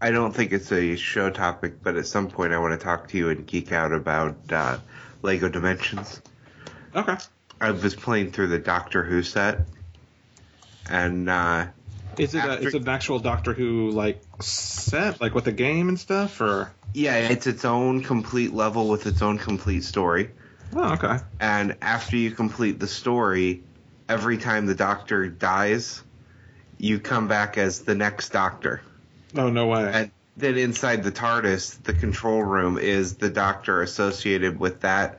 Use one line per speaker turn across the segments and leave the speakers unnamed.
I don't think it's a show topic, but at some point I want to talk to you and geek out about uh, Lego Dimensions.
Okay.
I was playing through the Doctor Who set, and uh,
Is it
After-
is it an actual Doctor Who like set, like with the game and stuff, or?
yeah, it's its own complete level with its own complete story.
Oh, okay.
And after you complete the story, every time the Doctor dies, you come back as the next Doctor.
Oh no way.
And then inside the TARDIS, the control room is the Doctor associated with that,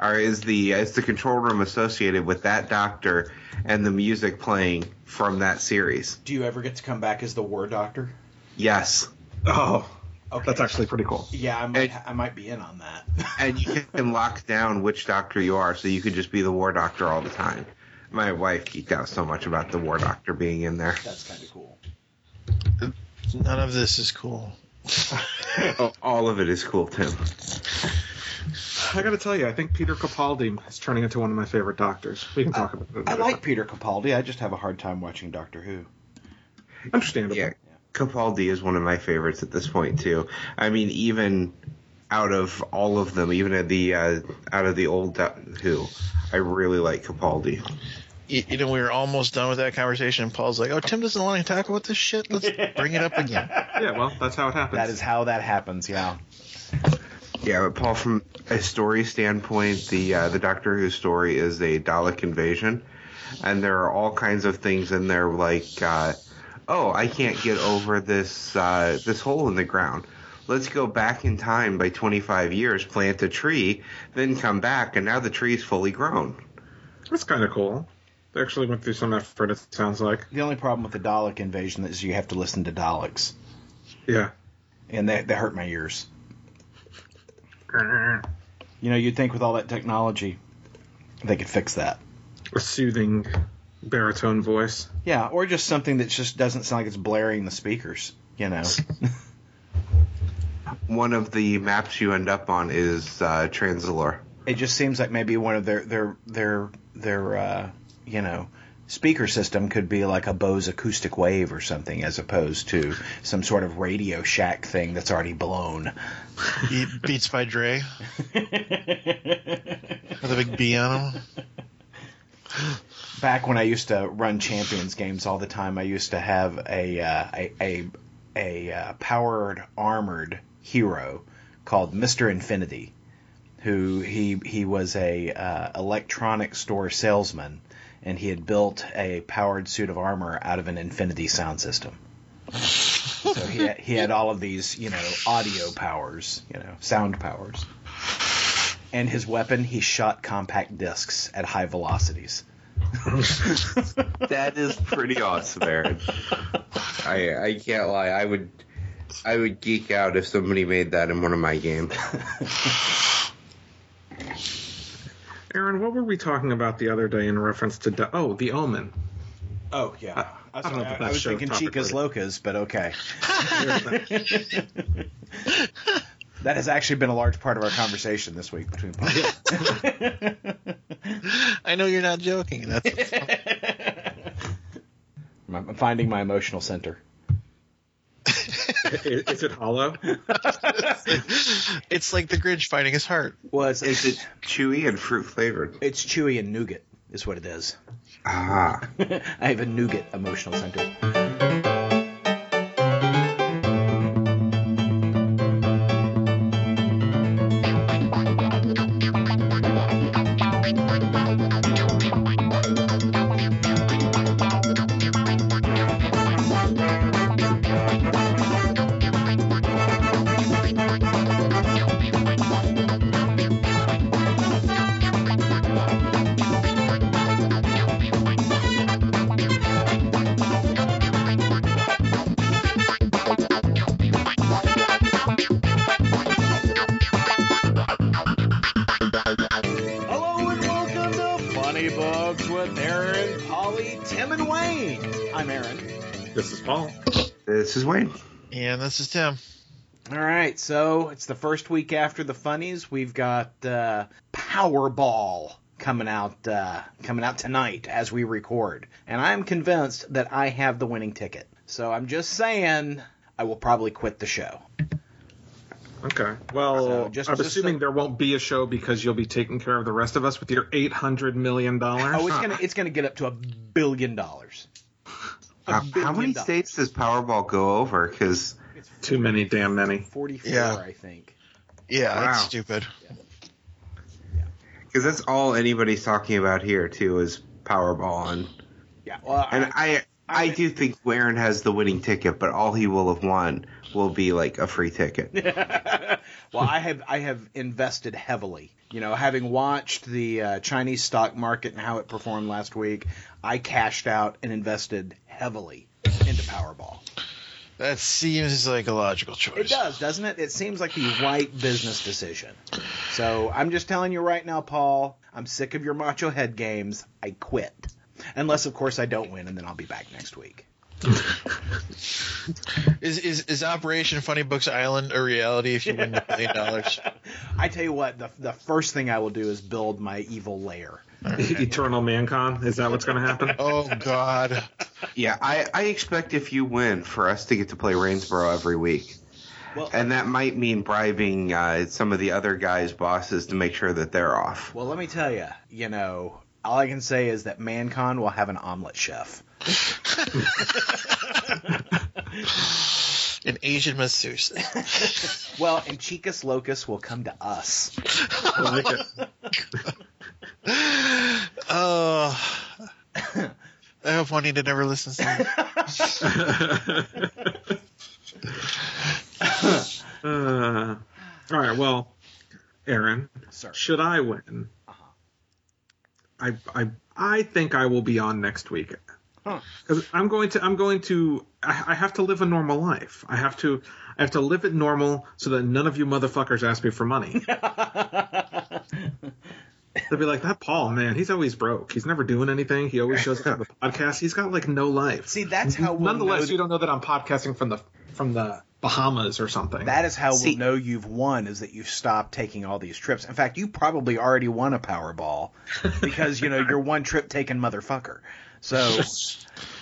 or is the is the control room associated with that Doctor and the music playing from that series?
Do you ever get to come back as the War Doctor?
Yes,
oh,
Okay.
that's actually pretty cool.
Yeah, I might,
Hey.
I might be in on that.
and you can lock down which Doctor you are, so you could just be the War Doctor all the time. My wife geeked out so much about the War Doctor being in there.
That's kind of cool.
None of this is cool.
Oh, all of it is cool, Tim.
I got to tell you, I think Peter Capaldi is turning into one of my favorite Doctors. We can talk about it.
I like Peter Capaldi. I just have a hard time watching Doctor Who.
Understandable.
Yeah, Capaldi is one of my favorites at this point too. I mean, even out of all of them, even at the uh, out of the old Do- Who, I really like Capaldi.
You, you know, we were almost done with that conversation, and Paul's like, "Oh, Tim doesn't want to talk about this shit. Let's bring it up again."
Yeah, well, that's how it happens.
That is how that happens. Yeah.
Yeah, but Paul, from a story standpoint, the uh, the Doctor Who story is a Dalek invasion, and there are all kinds of things in there like, uh, oh, I can't get over this uh, this hole in the ground. Let's go back in time by 25 years, plant a tree, then come back, and now the tree's fully grown.
That's kind of cool. They actually went through some effort. It sounds like.
The only problem with the Dalek invasion is you have to listen to Daleks,
Yeah.
and they, they hurt my ears. You know, you'd think with all that technology, they could fix that.
A soothing baritone voice.
Yeah, or just something that just doesn't sound like it's blaring the speakers. You know.
One of the maps you end up on is uh, Trenzalore.
It just seems like maybe one of their their their their uh, you know speaker system could be like a Bose acoustic wave or something, as opposed to some sort of Radio Shack thing that's already blown.
He beats by Dre with a big B on him.
Back when I used to run Champions games all the time, I used to have a uh, a a, a uh, powered armored hero called Mister Infinity, who he he was a uh, electronic store salesman, and he had built a powered suit of armor out of an Infinity sound system. so he had, he had all of these you know audio powers, you know sound powers. And his weapon, he shot compact discs at high velocities.
That is pretty awesome, Aaron. I I can't lie. I would I would geek out if somebody made that in one of my games.
Aaron, what were we talking about the other day in reference to? Do- oh, The Omen.
Oh yeah, I,
I don't know if
I,
that's
was
show
thinking Chicas
related.
Locas, but okay. that has actually been a large part of our conversation this week between podcasts.
I know you're not joking. That's
I'm finding my emotional center.
Is, is it hollow?
it's like the Grinch finding his heart.
Well, it's,
Is it chewy and fruit flavored?
it's chewy and nougat is what it is.
Ah.
I have a nougat emotional center.
Is
Wayne.
And this is Tim.
All right, so it's the first week after the funnies. We've got uh, Powerball coming out uh, coming out tonight as we record, and I'm convinced that I have the winning ticket. So I'm just saying, I will probably quit the show.
Okay. Well,
So, just-
I'm
just
assuming
so-
there won't be a show because you'll be taking care of the rest of us with your eight hundred million dollars.
Oh, it's gonna it's gonna get up to a billion dollars. A
How, how many
dollars.
states does Powerball go over? Because
Too many, damn many.
Forty-four,
Yeah.
I think.
Yeah,
Wow.
that's stupid.
because that's all anybody's talking about here too is Powerball, and
Yeah. Well,
and
I,
I I do think Warren has the winning ticket, but all he will have won will be like a free ticket.
well, I have I have invested heavily. You know, having watched the uh, Chinese stock market and how it performed last week, I cashed out and invested heavily into Powerball.
That seems like a logical choice.
It does, doesn't it? It seems like the right business decision. So I'm just telling you right now, Paul. I'm sick of your macho head games. I quit. Unless, of course, I don't win, and then I'll be back next week.
Is is is Operation Funny Books Island a reality if you win a million dollars?
I tell you what, the the first thing I will do is build my evil lair.
Eternal Mancon. Is that what's going to happen?
Oh God.
yeah, I I expect if you win for us to get to play Rainsboro every week.
Well,
And that might mean bribing uh, some of the other guys' bosses to make sure that they're off.
well, let me tell you. You know, all I can say is that ManCon will have an omelet chef.
An Asian masseuse.
Well, and Chicas Locas will come to us.
I like it.
Oh. I hope Juanita never listens to me.
Uh, all right. Well, Aaron,
Sir.
should I win?
Uh-huh.
I I I think I will be on next week.
Huh.
Because I'm going to I'm going to I, I have to live a normal life. I have to I have to live it normal so that none of you motherfuckers ask me for money. They'll be like, that Paul, man, he's always broke. He's never doing anything. He always shows up to the podcast. He's got like no life.
See, that's how we'll
Nonetheless,
know
you don't know that I'm podcasting from the from the Bahamas or something.
That is how
See-
we'll know you've won is that you've stopped taking all these trips. In fact, you probably already won a Powerball because you know you're one trip taking motherfucker. So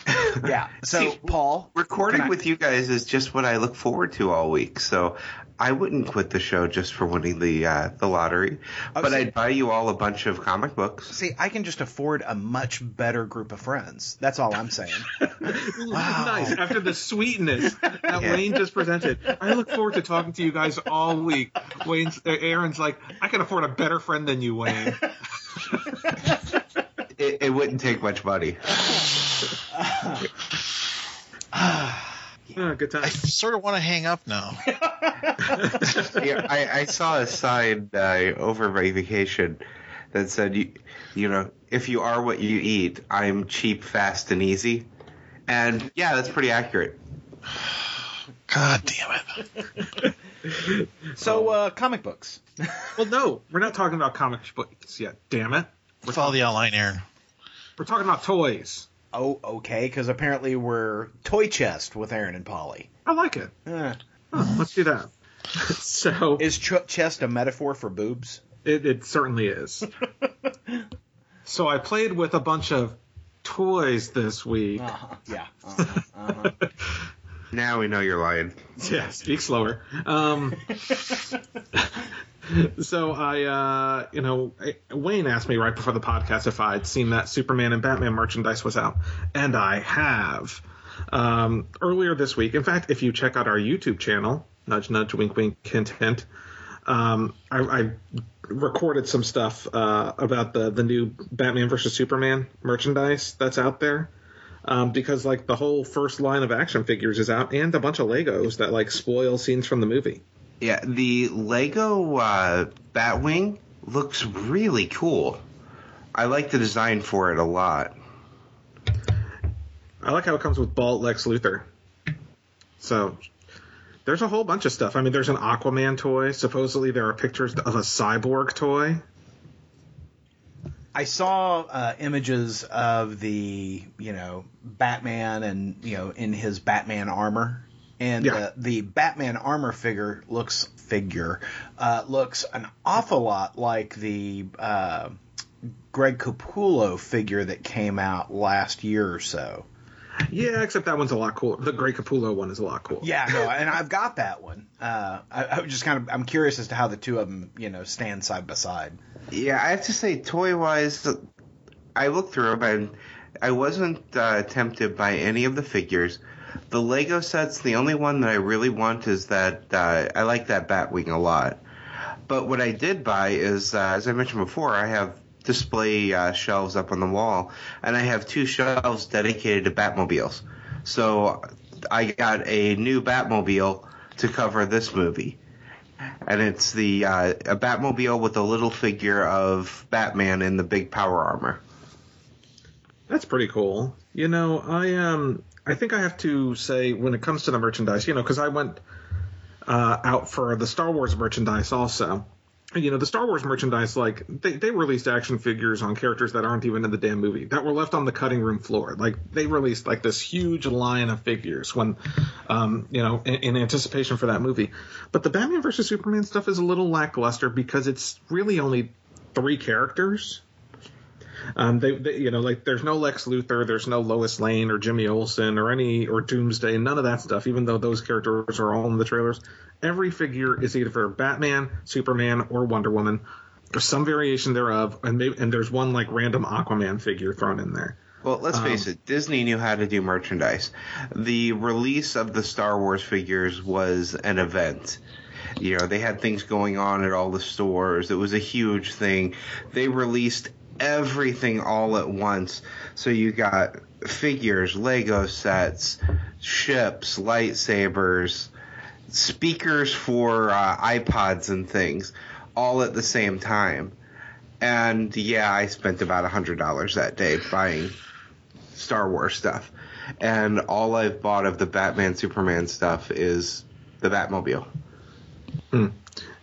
yeah. So
See,
Paul,
Recording
can I-
with you guys is just what I look forward to all week. So I wouldn't quit the show just for winning the uh, the lottery,
Oh,
but
see-
I'd buy you all a bunch of comic books.
see, I can just afford a much better group of friends. That's all I'm saying. wow.
nice. After the sweetness that
Yeah.
Wayne just presented, I look forward to talking to you guys all week. Wayne's uh, Aaron's like, I can afford a better friend than you, Wayne.
It, it wouldn't take much money.
Oh, good time.
I sort of want to hang up now.
yeah, I, I saw a sign uh, over my vacation that said, you, you know, if you are what you eat, I'm cheap, fast, and easy. And yeah, that's pretty accurate.
God damn it.
So uh, comic books.
Well, no, we're not talking about comic books yet. Damn it. We're,
Follow
talking,
the outline, Aaron.
we're talking about toys.
Oh, okay, because apparently we're toy chest with Aaron and Polly.
I like it.
Eh.
Huh, let's do that. so
Is ch- chest a metaphor for boobs?
it, it certainly is. so I played with a bunch of toys this week.
Uh-huh. Yeah. Uh-huh. Uh-huh.
Now we know you're lying.
Yeah, speak slower. Um, so I, uh, you know, Wayne asked me right before the podcast if I'd seen that Superman and Batman merchandise was out, and I have. Um, earlier this week, in fact, if you check out our YouTube channel, nudge nudge, wink wink, hint hint, um, I, I recorded some stuff uh, about the the new Batman versus Superman merchandise that's out there um, because like the whole first line of action figures is out and a bunch of Legos that like spoil scenes from the movie.
Yeah, the Lego uh, Batwing looks really cool. I like the design for it a lot.
I like how it comes with bald Lex Luthor. So there's a whole bunch of stuff. I mean, there's an Aquaman toy. Supposedly there are pictures of a cyborg toy.
I saw uh, images of the you know Batman and you know in his Batman armor, and
Yeah.
the, the Batman armor figure looks figure uh, looks an awful lot like the uh, Greg Capullo figure that came out last year or so.
Yeah, except that one's a lot cooler. The Greg Capullo one is a lot cooler.
Yeah, no, and I've got that one. Uh, I, I was just kind of I'm curious as to how the two of them, you know, stand side by side.
Yeah, I have to say, toy wise, I looked through them and I wasn't uh, tempted by any of the figures. The Lego sets, the only one that I really want is that uh, I like that Batwing a lot. But what I did buy is, uh, as I mentioned before, I have display uh, shelves up on the wall, and I have two shelves dedicated to Batmobiles. So I got a new Batmobile to cover this movie. And it's the uh, a Batmobile with a little figure of Batman in the big power armor.
That's pretty cool. You know, I um I think I have to say when it comes to the merchandise, you know, because I went uh, out for the Star Wars merchandise also. You know, the Star Wars merchandise, like they, they released action figures on characters that aren't even in the damn movie that were left on the cutting room floor. Like they released like this huge line of figures when, um, you know, in, in anticipation for that movie. But the Batman versus Superman stuff is a little lackluster because it's really only three characters. Um, they, they, you know, like there's no Lex Luthor, there's no Lois Lane or Jimmy Olsen or any or Doomsday, none of that stuff. Even though those characters are all in the trailers, every figure is either for Batman, Superman, or Wonder Woman, or some variation thereof, and maybe, and there's one like random Aquaman figure thrown in there.
Well, let's face it, Disney knew how to do merchandise. The release of the Star Wars figures was an event. You know, they had things going on at all the stores. It was a huge thing. They released everything all at once. So you got figures, Lego sets, ships, lightsabers, speakers for uh, iPods and things, all at the same time. And yeah, I spent about a hundred dollars that day buying Star Wars stuff. And all I've bought of the Batman Superman stuff is the Batmobile.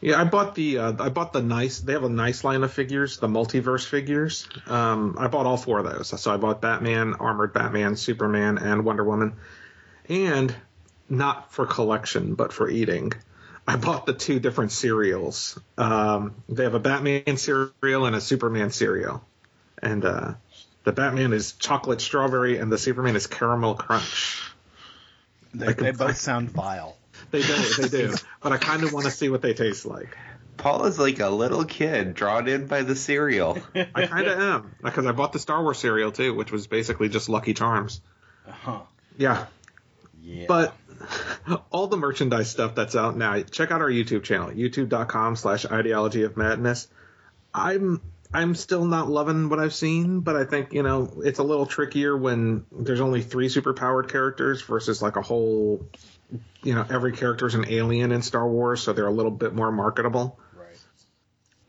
Yeah, I bought the uh, I bought the nice. They have a nice line of figures, the multiverse figures. Um, I bought all four of those. So I bought Batman, Armored Batman, Superman, and Wonder Woman, and not for collection but for eating. I bought the two different cereals. Um, they have a Batman cereal and a Superman cereal, and uh, the Batman is chocolate strawberry and the Superman is caramel crunch.
They,
can-
they both sound vile.
They do, they do. but I kind of want to see what they taste like.
Paul is like a little kid drawn in by the cereal.
I kind of am because I bought the Star Wars cereal too, which was basically just Lucky Charms.
Uh-huh.
Yeah,
Yeah.
but all the merchandise stuff that's out now. Check out our YouTube channel, youtube.com/slash Ideology of Madness. I'm I'm still not loving what I've seen, but I think you know it's a little trickier when there's only three superpowered characters versus like a whole. You know, every character's an alien in Star Wars, so they're a little bit more marketable.
right.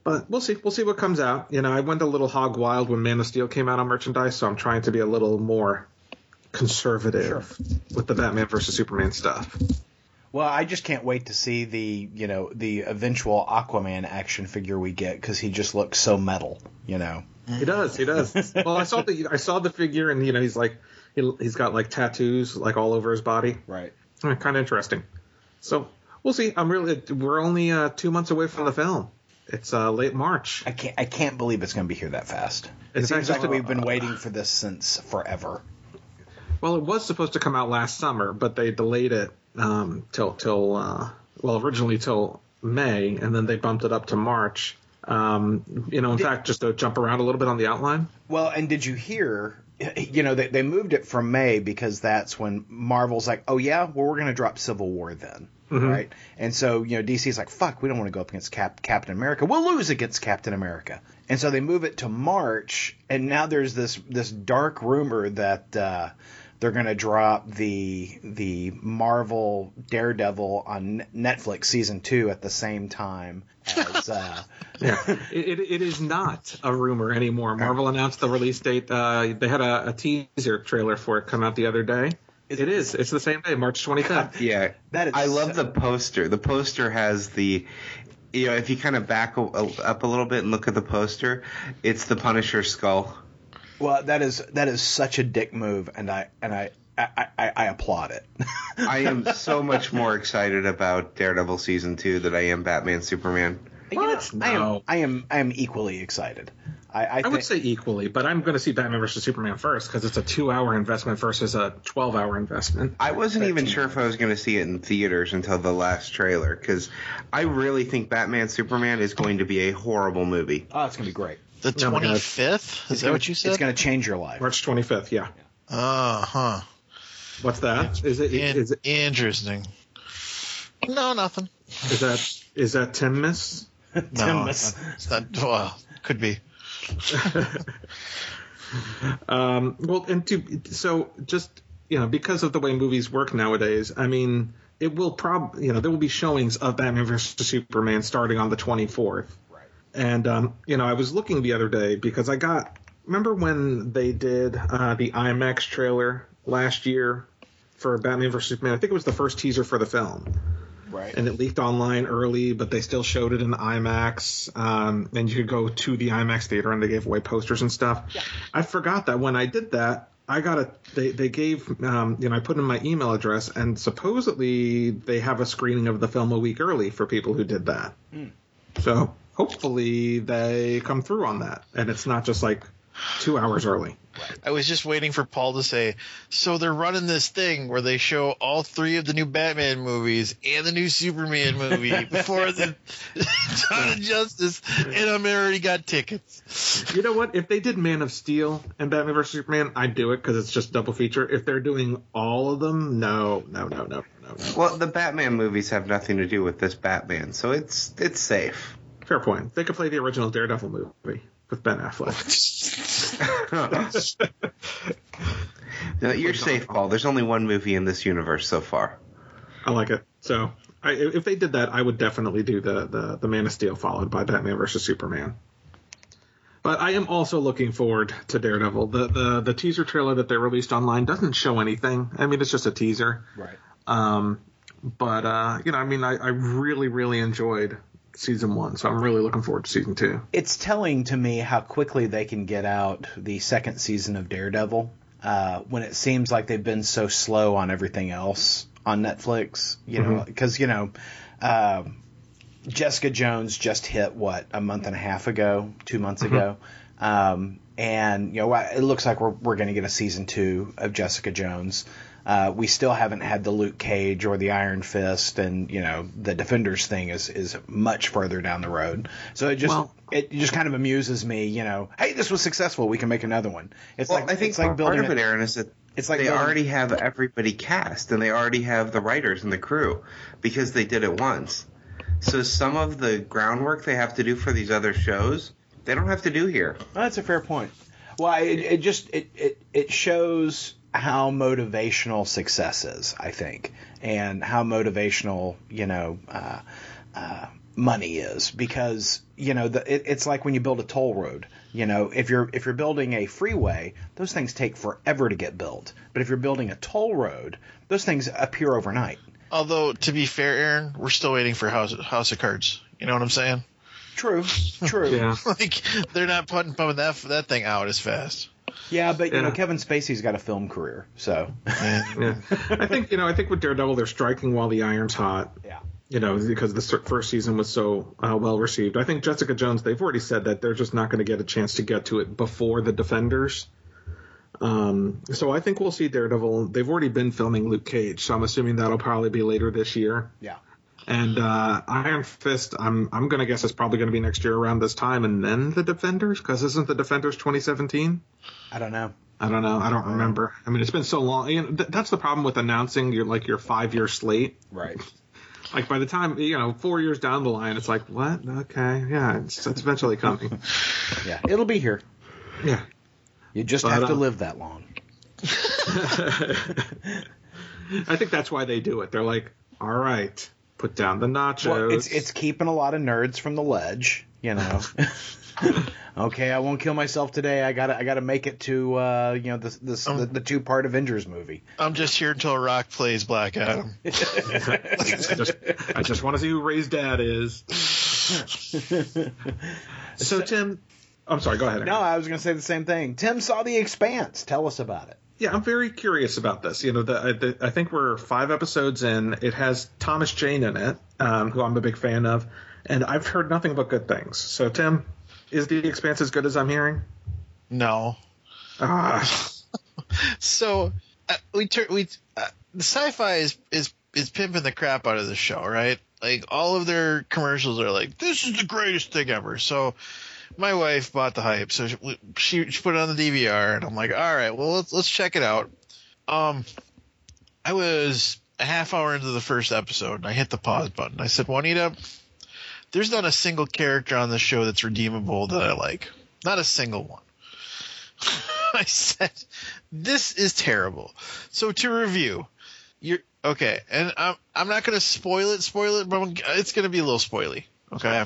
But we'll see. We'll see what comes out. You know, I went a little hog wild when Man of Steel came out on merchandise, so I'm trying to be a little more conservative with the Batman versus Superman stuff.
Well, I just can't wait to see the you know the eventual Aquaman action figure we get because he just looks so metal. You know.
He does. He does. well, I saw the I saw the figure, and you know, he's like he, he's got like tattoos like all over his body.
Right.
Kind of interesting. So we'll see. I'm really we're only uh, two months away from the film. It's uh, late March.
I can't. I can't believe it's going to be here that fast. It seems like we've been waiting for this since forever.
Well, it was supposed to come out last summer, but they delayed it um, till till uh, well originally till May, and then they bumped it up to March. Um, you know, in
Did-
fact, just to jump around a little bit on the outline.
Well, and did you hear? You know, they, they moved it from May because that's when Marvel's like, oh yeah, well we're going to drop Civil War then, right? And so you know, DC's like, fuck, we don't want to go up against Cap- Captain America. We'll lose against Captain America, and so they move it to March, and now there's this this dark rumor that. Uh, they're going to drop the the Marvel Daredevil on Netflix season two at the same time as uh,
Yeah, it, it, it is not a rumor anymore. Marvel announced the release date. Uh, they had a, a teaser trailer for it come out the other day. It is. It's the same day, March 25th.
Yeah,
That is
I love
so-
the poster. The poster has the, you know, if you kind of back a, up a little bit and look at the poster, it's the Punisher skull.
Well, that is that is such a dick move, and I and I I, I, I applaud it.
I am so much more excited about Daredevil season two than I am Batman Superman.
You know,
What?
I am
No.
I am I am equally excited. I, I,
I
think,
would say equally, but I'm going to see Batman versus Superman first because it's a two-hour investment versus a 12-hour investment.
I wasn't even sure if I was going to see it in theaters until the last trailer because I really think Batman Superman is going to be a horrible movie.
oh, it's gonna be great.
The
Oh my God.
25th? Is that
gonna,
what you said?
It's gonna change your life.
March 25th. Yeah.
Uh huh.
What's that? Is it?
In-
Is it?
interesting. No, nothing.
Is that? Is that Tim Miss?
No,
Timus.
it's not. Well, could be.
Um, well, and to, so just you know, because of the way movies work nowadays, I mean, it will probably you know there will be showings of Batman vs Superman starting on the 24th.
Right.
And um, you know, I was looking the other day because I got remember when they did uh, the IMAX trailer last year for Batman vs Superman. I think it was the first teaser for the film
Right.
and it leaked online early, but they still showed it in IMAX. Um, and you could go to the IMAX theater and they gave away posters and stuff. I forgot that when I did that, I got a they they gave um, you know I put in my email address and supposedly they have a screening of the film a week early for people who did that. So hopefully they come through on that and it's not just like two hours early.
I was just waiting for Paul to say, so they're running this thing where they show all three of the new Batman movies and the new Superman movie before the Dawn of Justice, and I'm already got tickets.
You know what? If they did Man of Steel and Batman vs Superman, I'd do it because it's just double feature. If they're doing all of them, no, no, no, no, no, no.
Well, the Batman movies have nothing to do with this Batman, so it's it's safe.
Fair point. They could play the original Daredevil movie with Ben Affleck.
No, you're safe, Paul. There's only one movie in this universe so far.
I like it. So, I, if they did that, I would definitely do the, the the Man of Steel followed by Batman versus Superman. But I am also looking forward to Daredevil. The the the teaser trailer that they released online doesn't show anything. I mean, it's just a teaser.
Right.
Um, but uh, you know, I mean, I, I really really enjoyed season one, so I'm really looking forward to season two.
It's telling to me how quickly they can get out the second season of Daredevil uh, when it seems like they've been so slow on everything else on Netflix. You know, because you know. um Jessica Jones just hit what a month and a half ago, two months ago, um, and you know it looks like we're we're going to get a season two of Jessica Jones. Uh, we still haven't had the Luke Cage or the Iron Fist, and you know the Defenders thing is is much further down the road. So it just
Well-
it just kind of amuses me. You know, hey, this was successful. We can make another one. It's
Well,
like
I think
it's like
part
building.
of
a-
it, Aaron, is that
It's like
they
building-
already have everybody cast and they already have the writers and the crew because they did it once. So some of the groundwork they have to do for these other shows, they don't have to do here.
That's a fair point. Well, it, it just it, it it shows how motivational success is, I think, and how motivational you know uh, uh, money is because you know the, it, it's like when you build a toll road. You know, if you're if you're building a freeway, those things take forever to get built. But if you're building a toll road, those things appear overnight.
Although, to be fair, Aaron, we're still waiting for House, House of Cards. You know what I'm saying?
True, true.
Yeah.
Like, they're not putting pumping that that thing out as fast.
Yeah, but you know, Kevin Spacey's got a film career, so
Yeah, I think you know. I think with Daredevil, they're striking while the iron's hot.
yeah.
you know, because the first season was so uh, well received. I think Jessica Jones, they've already said that they're just not going to get a chance to get to it before the Defenders. Um, so I think we'll see Daredevil. They've already been filming Luke Cage, so I'm assuming that'll probably be later this year.
Yeah.
And uh, Iron Fist, I'm I'm going to guess it's probably going to be next year around this time, and then the Defenders, because isn't the Defenders 2017?
I don't know.
I don't know. I don't remember. I mean, it's been so long. You know, th- that's the problem with announcing your like your five year slate.
Right.
Like by the time you know four years down the line, it's like what? Okay, yeah, it's, it's eventually coming.
Yeah. It'll be here.
yeah,
You just
But,
have to
uh,
live that long.
I think that's why they do it. They're like, all right, put down the nachos.
Well, it's it's keeping a lot of nerds from the ledge, you know. okay, I won't kill myself today. I gotta I gotta make it to uh, you know this this the, the two part Avengers movie.
I'm just here until Rock plays Black Adam.
I just, just want to see who Rey's dad is. so Tim, I'm sorry. Go ahead.
No, I was gonna say the same thing. Tim saw The Expanse. Tell us about it.
Yeah, I'm very curious about this. You know, the, I- the, I think we're five episodes in. It has Thomas Jane in it, um, who I'm a big fan of, and I've heard nothing but good things. So, Tim, is the Expanse as good as I'm hearing?
No.
Ah,
So uh, we turn we uh, the Syfy is is is pimping the crap out of the show, right? Like all of their commercials are like, "This is the greatest thing ever." So my wife bought the hype, so she, she, she put it on the DVR, and I'm like, "All right, well let's let's check it out." Um, I was a half hour into the first episode, and I hit the pause button. I said, "Juanita, there's not a single character on the show that's redeemable that I like. Not a single one." I said, "This is terrible." So to review, you're okay, and I'm I'm not gonna spoil it, spoil it, but it's gonna be a little spoily. Okay.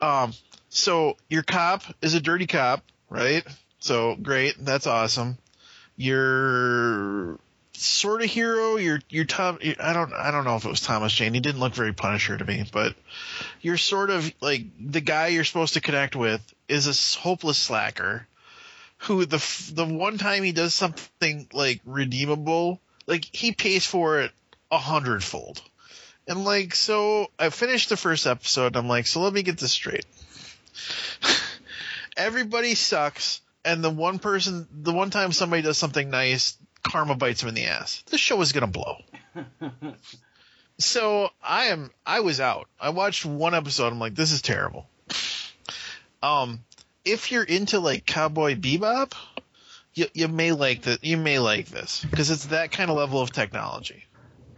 Um. So your cop is a dirty cop, right? So great, that's awesome. Your sort of hero, your your Tom. I don't I don't know if it was Thomas Jane. He didn't look very Punisher to me, but you're sort of like the guy you're supposed to connect with is a hopeless slacker who the the one time he does something like redeemable, like he pays for it a hundredfold. And like so I finished the first episode I'm like, so let me get this straight. Everybody sucks and the one person the one time somebody does something nice, karma bites him in the ass. This show is gonna blow. so I am I was out. I watched one episode, I'm like, this is terrible. Um if you're into like Cowboy Bebop, you, you may like the you may like this because it's that kind of level of technology.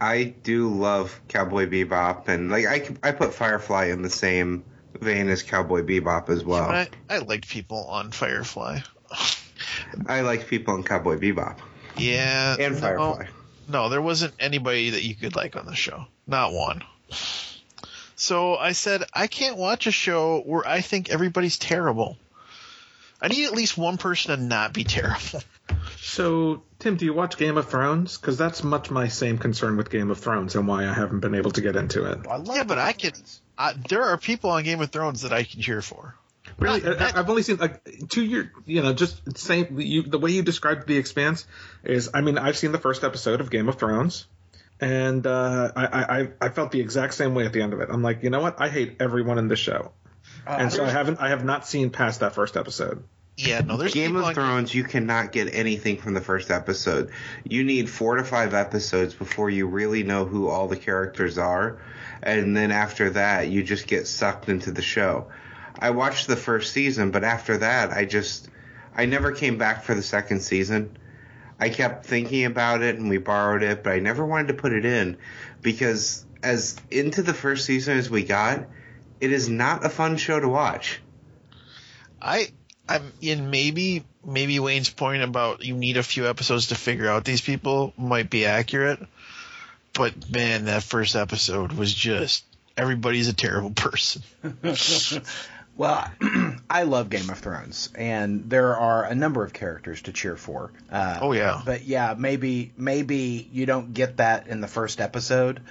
I do love Cowboy Bebop, and like I, I put Firefly in the same vein as Cowboy Bebop as well.
I, I liked people on Firefly.
I like people in Cowboy Bebop
Yeah,
and
no,
Firefly.
No, there wasn't anybody that you could like on the show. Not one. So I said, I can't watch a show where I think everybody's terrible. I need at least one person to not be terrible.
so Tim, do you watch Game of Thrones? Because that's much my same concern with Game of Thrones and why I haven't been able to get into it.
I love
Yeah, but I can. I, there are people on Game of Thrones that I can cheer for.
Really,
Not-
I, I've only seen like two year. You know, just same. You, the way you described the Expanse is, I mean, I've seen the first episode of Game of Thrones, and uh, I, I I felt the exact same way at the end of it. I'm like, you know what? I hate everyone in this show,
Uh,
and so I haven't I have not seen past that first episode.
Yeah, no, there's
Game of
on-
Thrones, you cannot get anything from the first episode. You need four to five episodes before you really know who all the characters are, and then after that, you just get sucked into the show. I watched the first season, but after that, I just I never came back for the second season. I kept thinking about it, and we borrowed it, but I never wanted to put it in because as into the first season as we got, it is not a fun show to watch.
I I'm in maybe maybe Wayne's point about you need a few episodes to figure out these people might be accurate. But man, that first episode was just everybody's a terrible person.
Well, I love Game of Thrones, and there are a number of characters to cheer for. Uh,
Oh, yeah.
but yeah, maybe maybe you don't get that in the first episode,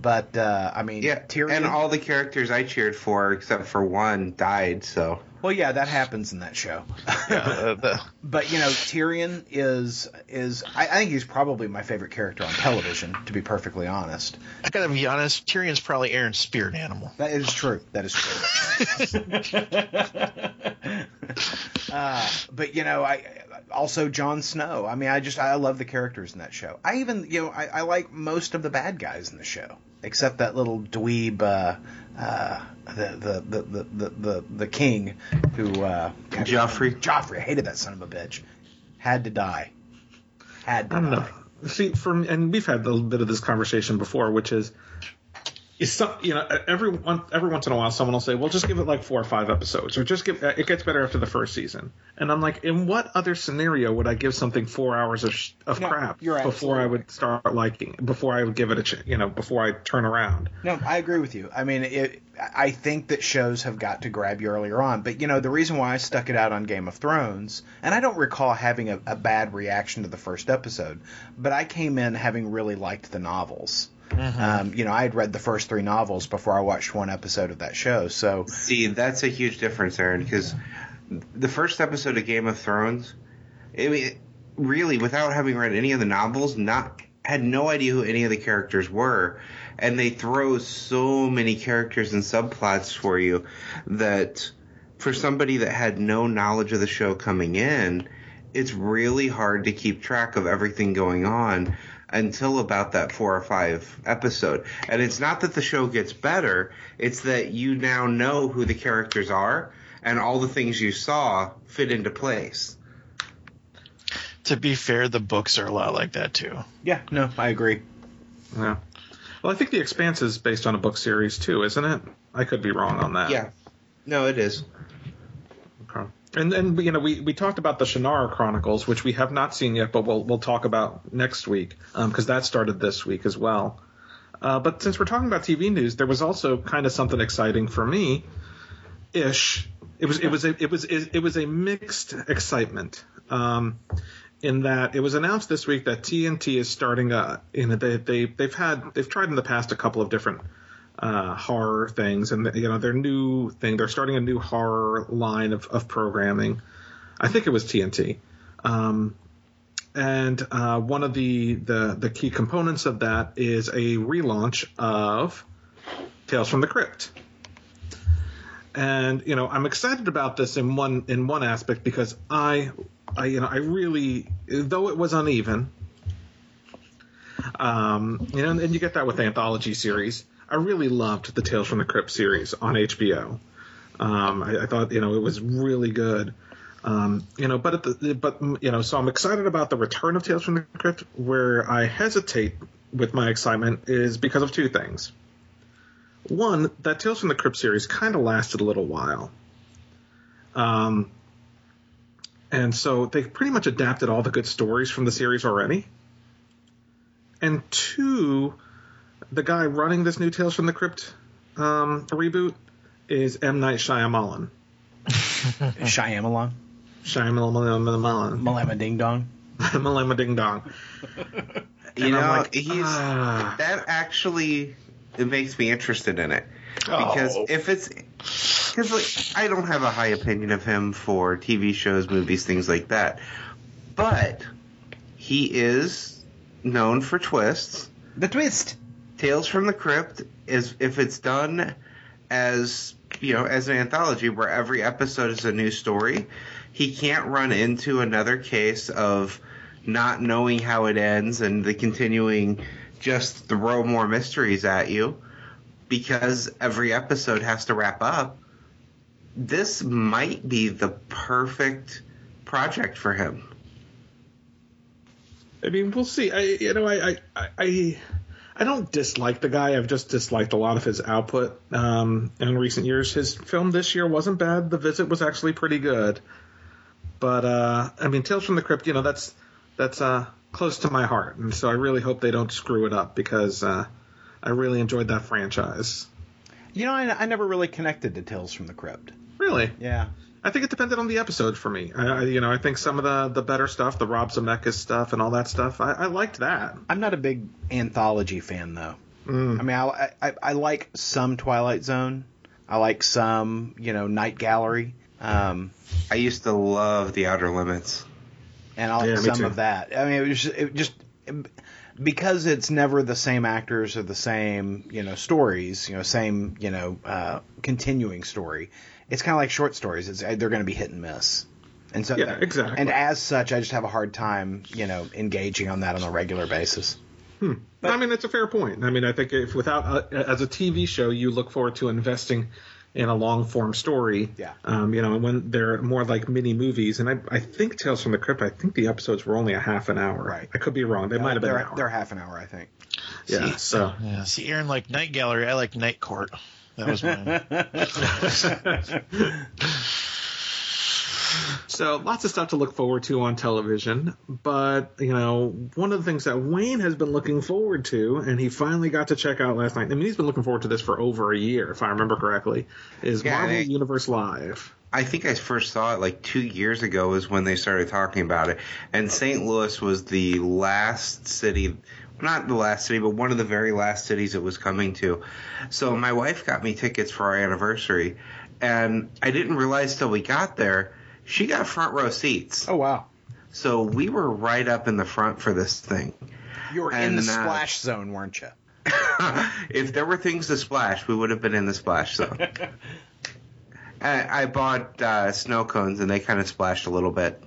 but uh, I mean,
Yeah,
Tyrion.
and all the characters I cheered for, except for one, died. So
well, yeah, that happens in that show.
The-
but you know, Tyrion is is I, I think he's probably my favorite character on television. To be perfectly honest,
I gotta be honest, Tyrion's probably Aaron's spirit animal.
that is true. That is true. uh, but you know, I also Jon Snow. I mean, I just I love the characters in that show. I even you know I, I like most of the bad guys in the show, except that little dweeb. Uh, uh, the, the, the, the, the, the, the king who uh,
Joffrey.
Joffrey I hated that son of a bitch had to die had to
I don't
die
know. See, from and we've had a little bit of this conversation before, which is, is some you know every one every once in a while someone will say, well, just give it like four or five episodes, or just give it gets better after the first season. And I'm like, in what other scenario would I give something four hours of sh- of
No,
crap before I would start liking, before I would give it a ch- you know before I turn around?
No, I agree with you. I mean, it, I think that shows have got to grab you earlier on. But, you know, the reason why I stuck it out on Game of Thrones, and I don't recall having a, a bad reaction to the first episode, but I came in having really liked the novels. Um, you know, I had read the first three novels before I watched one episode of that show. So,
See, that's a huge difference, Aaron, because the first episode of Game of Thrones, I mean, really, without having read any of the novels, not had no idea who any of the characters were, and they throw so many characters and subplots for you that for somebody that had no knowledge of the show coming in, it's really hard to keep track of everything going on until about that four or five episode. And it's not that the show gets better, it's that you now know who the characters are and all the things you saw fit into place.
To be fair, the books are a lot like that too.
Yeah, no, I agree.
Yeah. Well, I think The Expanse is based on a book series too, isn't it? I could be wrong on that.
Yeah. No, it is.
And then you know we, we talked about the Shannara Chronicles, which we have not seen yet, but we'll we'll talk about next week because um, that started this week as well. Uh, but since we're talking about TV news, there was also kind of something exciting for me, ish. It was it was a, it was it was a mixed excitement. Um, in that it was announced this week that TNT is starting a in they they they've had they've tried in the past a couple of different uh, horror things and you know their new thing they're starting a new horror line of, of programming. I think it was TNT. Um, and uh, one of the, the the key components of that is a relaunch of Tales from the Crypt. And you know, I'm excited about this in one in one aspect because I I you know I really though it was uneven. Um, you know, and you get that with anthology series. I really loved the Tales from the Crypt series on HBO. Um, I, I, thought you know it was really good. Um, you know, but the, but you know, so I'm excited about the return of Tales from the Crypt. Where I hesitate with my excitement is because of two things. One, that Tales from the Crypt series kind of lasted a little while. Um, and so they've pretty much adapted all the good stories from the series already. And two, the guy running this new Tales from the Crypt um, reboot is M. Night Shyamalan.
Shyamalan?
Shyamalan.
Malama Ding Dong.
Malama Ding Dong.
You know, like, he's ah. that actually it makes me interested in it because oh. if it's because like I don't have a high opinion of him for TV shows, movies, things like that, but he is known for twists.
The twist.
Tales from the Crypt is if it's done as you know as an anthology where every episode is a new story, he can't run into another case of not knowing how it ends and the continuing just throw more mysteries at you because every episode has to wrap up. This might be the perfect project for him.
I mean, we'll see. I, you know, I, I, I, I don't dislike the guy. I've just disliked a lot of his output um, in recent years. His film this year wasn't bad. The Visit was actually pretty good. But uh, I mean, Tales from the Crypt, you know, that's that's uh, close to my heart, and so I really hope they don't screw it up because uh, I really enjoyed that franchise.
You know, I, I never really connected to Tales from the Crypt.
Really?
Yeah.
I think it depended on the episode for me. I, I, you know, I think some of the the better stuff, the Rob Zemeckis stuff, and all that stuff, I, I liked that.
I'm not a big anthology fan though. Mm. I mean, I, I, I like some Twilight Zone. I like some, you know, Night Gallery. Um,
I used to love The Outer Limits,
and I like yeah, some of that. I mean, it was just, it just because it's never the same actors or the same, you know, stories, you know, same, you know, uh, continuing story. It's kind of like short stories. It's, they're going to be hit and miss. And so,
yeah, exactly.
And as such, I just have a hard time, you know, engaging on that on a regular basis.
Hmm. But, I mean, that's a fair point. I mean, I think if without uh, as a TV show, you look forward to investing in a long form story.
Yeah.
Um, you know, and when they're more like mini movies, and I, I think Tales from the Crypt, I think the episodes were only a half an hour.
Right.
I could be wrong. They no, might have been.
They're, they're half an hour, I think.
Yeah. See, so
yeah. See, Aaron like Night Gallery. I like Night Court. That was mine.
so lots of stuff to look forward to on television. But you know, one of the things that Wayne has been looking forward to, and he finally got to check out last night. I mean, he's been looking forward to this for over a year, if I remember correctly. Is yeah, Marvel Universe Live.
I think I first saw it like two years ago is when they started talking about it, and St. Louis was the last city not the last city, but one of the very last cities it was coming to. So my wife got me tickets for our anniversary, and I didn't realize till we got there she got front row seats.
Oh wow!
So we were right up in the front for this thing.
You were and, in the uh, splash zone, weren't you?
if there were things to splash, we would have been in the splash zone. I, I bought uh, snow cones and they kind of splashed a little bit.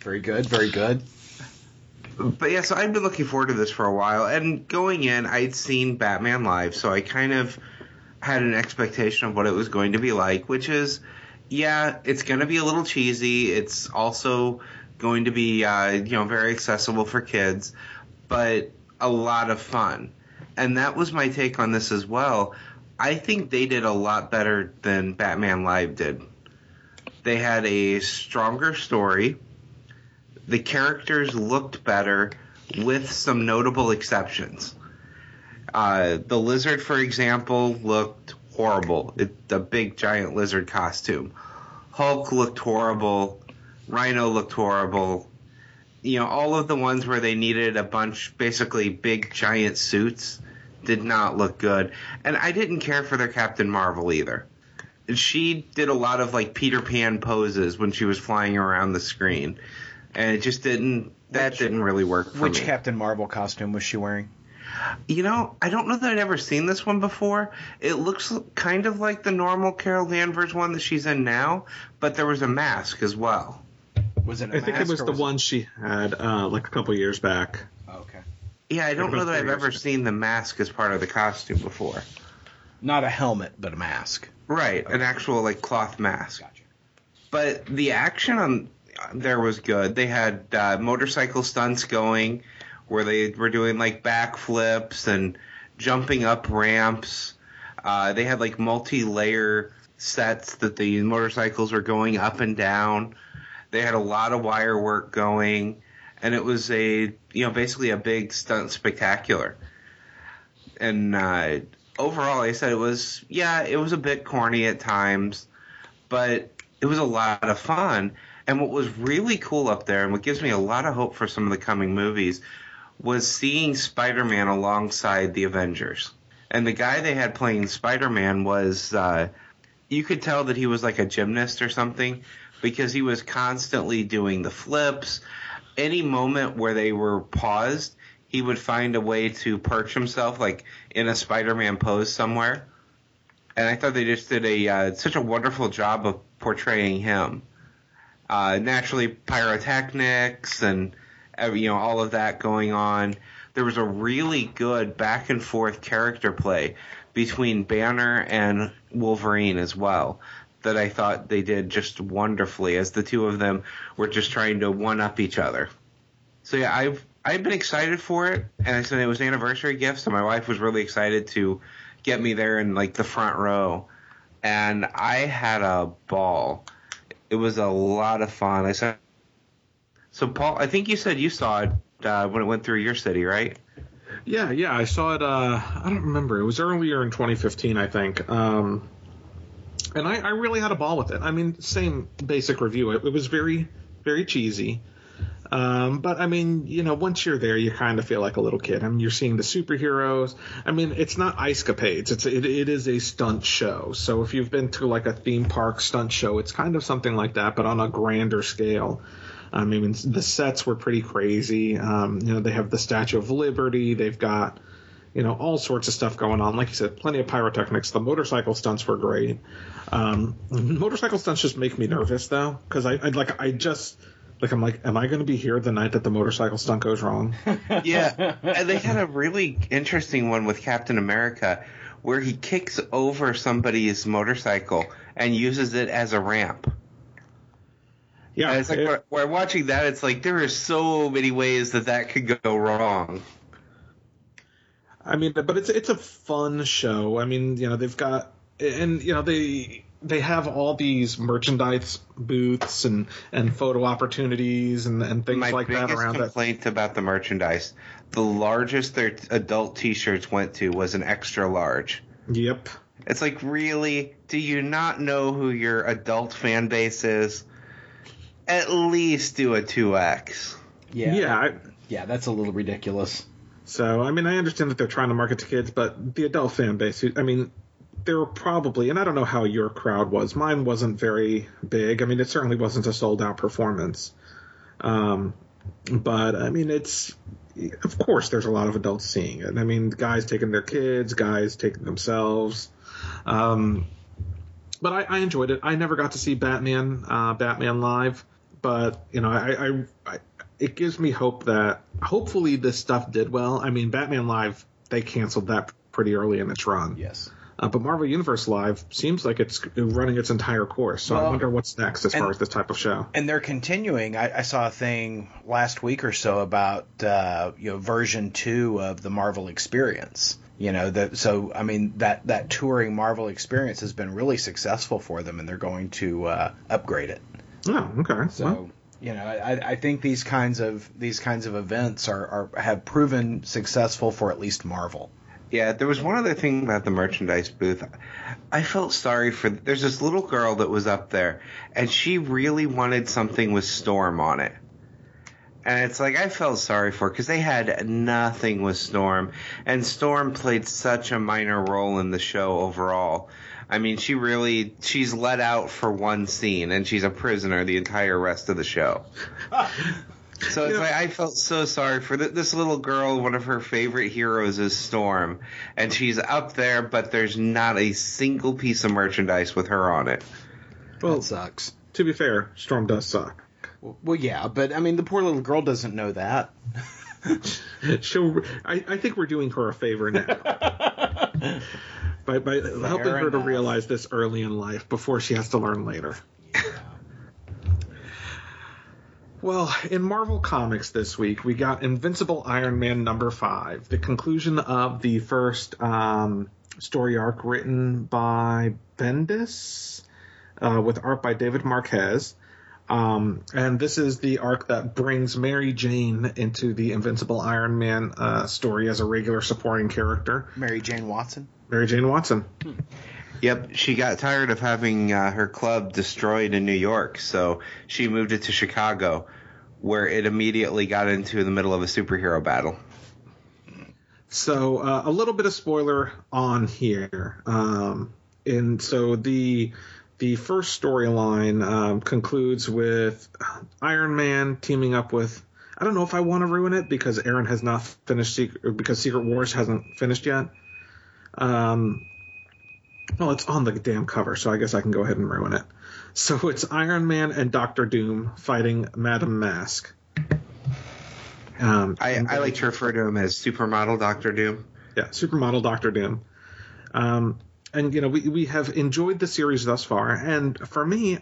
Very good, very good.
But yeah, so I've been looking forward to this for a while. And going in, I'd seen Batman Live, so I kind of had an expectation of what it was going to be like, which is, yeah, it's going to be a little cheesy. It's also going to be, uh, you know, very accessible for kids, but a lot of fun. And that was my take on this as well. I think they did a lot better than Batman Live did. They had a stronger story. The characters looked better with some notable exceptions. Uh, the lizard, for example, looked horrible. It, the big giant lizard costume. Hulk looked horrible. Rhino looked horrible. You know, all of the ones where they needed a bunch, basically big giant suits, did not look good. And I didn't care for their Captain Marvel either. She did a lot of like Peter Pan poses when she was flying around the screen, and it just didn't. That
Which-
didn't really work for
Which
me.
Captain Marvel costume was she wearing?
You know, I don't know that I'd ever seen this one before. It looks kind of like the normal Carol Danvers one that she's in now, but there was a mask as well.
Was it? a
I think it was
or
the one she had uh, like a couple years back.
Oh, okay.
Yeah, I don't know that I've ever
ago.
seen the mask as part of the costume before.
Not a helmet, but a mask.
Right, an actual like cloth mask.
Gotcha.
But the action on there was good. They had uh, motorcycle stunts going where they were doing like backflips and jumping up ramps. Uh, they had like multi-layer sets that the motorcycles were going up and down. They had a lot of wire work going, and it was a you know basically a big stunt spectacular. And uh, overall, I said it was yeah, it was a bit corny at times, but it was a lot of fun. And what was really cool up there, and what gives me a lot of hope for some of the coming movies, was seeing Spider-Man alongside the Avengers. And the guy they had playing Spider-Man was, uh, you could tell that he was like a gymnast or something, because he was constantly doing the flips. Any moment where they were paused, he would find a way to perch himself, like in a Spider-Man pose somewhere. And I thought they just did a uh, such a wonderful job of portraying him. Uh, naturally, pyrotechnics and uh, you know all of that going on. There was a really good back and forth character play between Banner and Wolverine as well that I thought they did just wonderfully as the two of them were just trying to one up each other. So yeah, I've I've been excited for it, and I said it was an anniversary gift, so my wife was really excited to get me there in like the front row, and I had a ball. It was a lot of fun. I said, so Paul, I think you said you saw it uh, when it went through your city, right?
Yeah, yeah, I saw it. Uh, I don't remember. It was earlier in 2015, I think. Um, and I, I really had a ball with it. I mean, same basic review. It, it was very, very cheesy. Um, but I mean, you know, once you're there, you kind of feel like a little kid. I mean, you're seeing the superheroes. I mean, it's not ice capades. It's it, it is a stunt show. So if you've been to like a theme park stunt show, it's kind of something like that, but on a grander scale. I mean, the sets were pretty crazy. Um, you know, they have the Statue of Liberty. They've got, you know, all sorts of stuff going on. Like you said, plenty of pyrotechnics. The motorcycle stunts were great. Um, motorcycle stunts just make me nervous though, because I, I like I just like I'm like, am I going to be here the night that the motorcycle stunt goes wrong?
Yeah, and they had a really interesting one with Captain America where he kicks over somebody's motorcycle and uses it as a ramp.
Yeah,
And it's like
it-
we're, we're watching that. It's like there are so many ways that that could go wrong.
I mean, but it's it's a fun show. I mean, you know, they've got and you know they they have all these merchandise booths and and photo opportunities and and things
My
like that
biggest
around it.
complaint about the merchandise: the largest their adult T-shirts went to was an extra large.
Yep.
It's like, really? Do you not know who your adult fan base is? At least do a two X.
Yeah.
Yeah. I,
Yeah, that's a little ridiculous.
so I mean, I understand that they're trying to market to kids, but the adult fan base. I mean, there were probably, and I don't know how your crowd was. Mine wasn't very big. I mean, it certainly wasn't a sold out performance. Um, but I mean, it's of course there's a lot of adults seeing it. I mean, guys taking their kids, guys taking themselves. Um, but I, I enjoyed it. I never got to see Batman, uh, Batman live, but you know, I, I, I, it gives me hope that hopefully this stuff did well. I mean, Batman Live they canceled that pretty early in its run.
Yes.
Uh, but Marvel Universe Live seems like it's running its entire course. So I wonder what's next as
and-
far as this type of show.
And they're continuing. I, I saw a thing last week or so about uh, you know version two of the Marvel Experience. You know that so I mean that that touring Marvel Experience has been really successful for them, and they're going to uh, upgrade it.
Oh, okay.
So
Well,
you know I, I think these kinds of these kinds of events are, are have proven successful for at least Marvel.
Yeah, there was one other thing about the merchandise booth. I felt sorry for. There's this little girl that was up there, and she really wanted something with Storm on it. And it's like I felt sorry for because they had nothing with Storm, and Storm played such a minor role in the show overall. I mean, she really she's let out for one scene, and she's a prisoner the entire rest of the show. So it's
You know-
like I felt so sorry for th- this little girl. One of her favorite heroes is Storm, and she's up there, but there's not a single piece of merchandise with her on it.
well,
that sucks.
to be fair, Storm does suck.
Well, yeah, but I mean the poor little girl doesn't know that.
She'll, I, I think we're doing her a favor now. by by helping her to realize this early in life before she has to learn later. Well, in Marvel Comics this week, we got Invincible Iron Man number five, the conclusion of the first um, story arc written by Bendis, uh, with art by David Marquez. Um, and this is the arc that brings Mary Jane into the Invincible Iron Man uh, story as a regular supporting character.
Mary Jane Watson.
Mary Jane Watson.
Yep, she got tired of having uh, her club destroyed in New York, so she moved it to Chicago, where it immediately got into the middle of a superhero battle.
So uh, a little bit of spoiler on here. Um, and so the the first storyline um, concludes with Iron Man teaming up with. I don't know if I want to ruin it because Aaron has not finished Secret, because Secret Wars hasn't finished yet. Um, well, it's on the damn cover, so I guess I can go ahead and ruin it. So it's Iron Man and Doctor Doom fighting Madam Mask. Um,
I, I like to refer to him as supermodel Doctor Doom.
yeah, supermodel Doctor Doom. Um, and you know, we we have enjoyed the series thus far, and for me,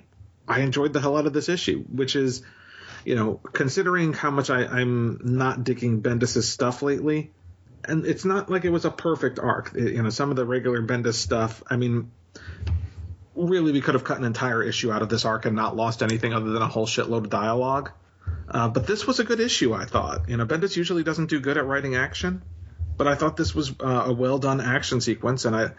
I enjoyed the hell out of this issue, which is, you know, considering how much I, I'm not digging Bendis' stuff lately, and it's not like it was a perfect arc. You know, some of the regular Bendis stuff, I mean. Really, we could have cut an entire issue out of this arc and not lost anything other than a whole shitload of dialogue. Uh, but this was a good issue, I thought. You know, Bendis usually doesn't do good at writing action, but I thought this was uh, a well done action sequence, and I,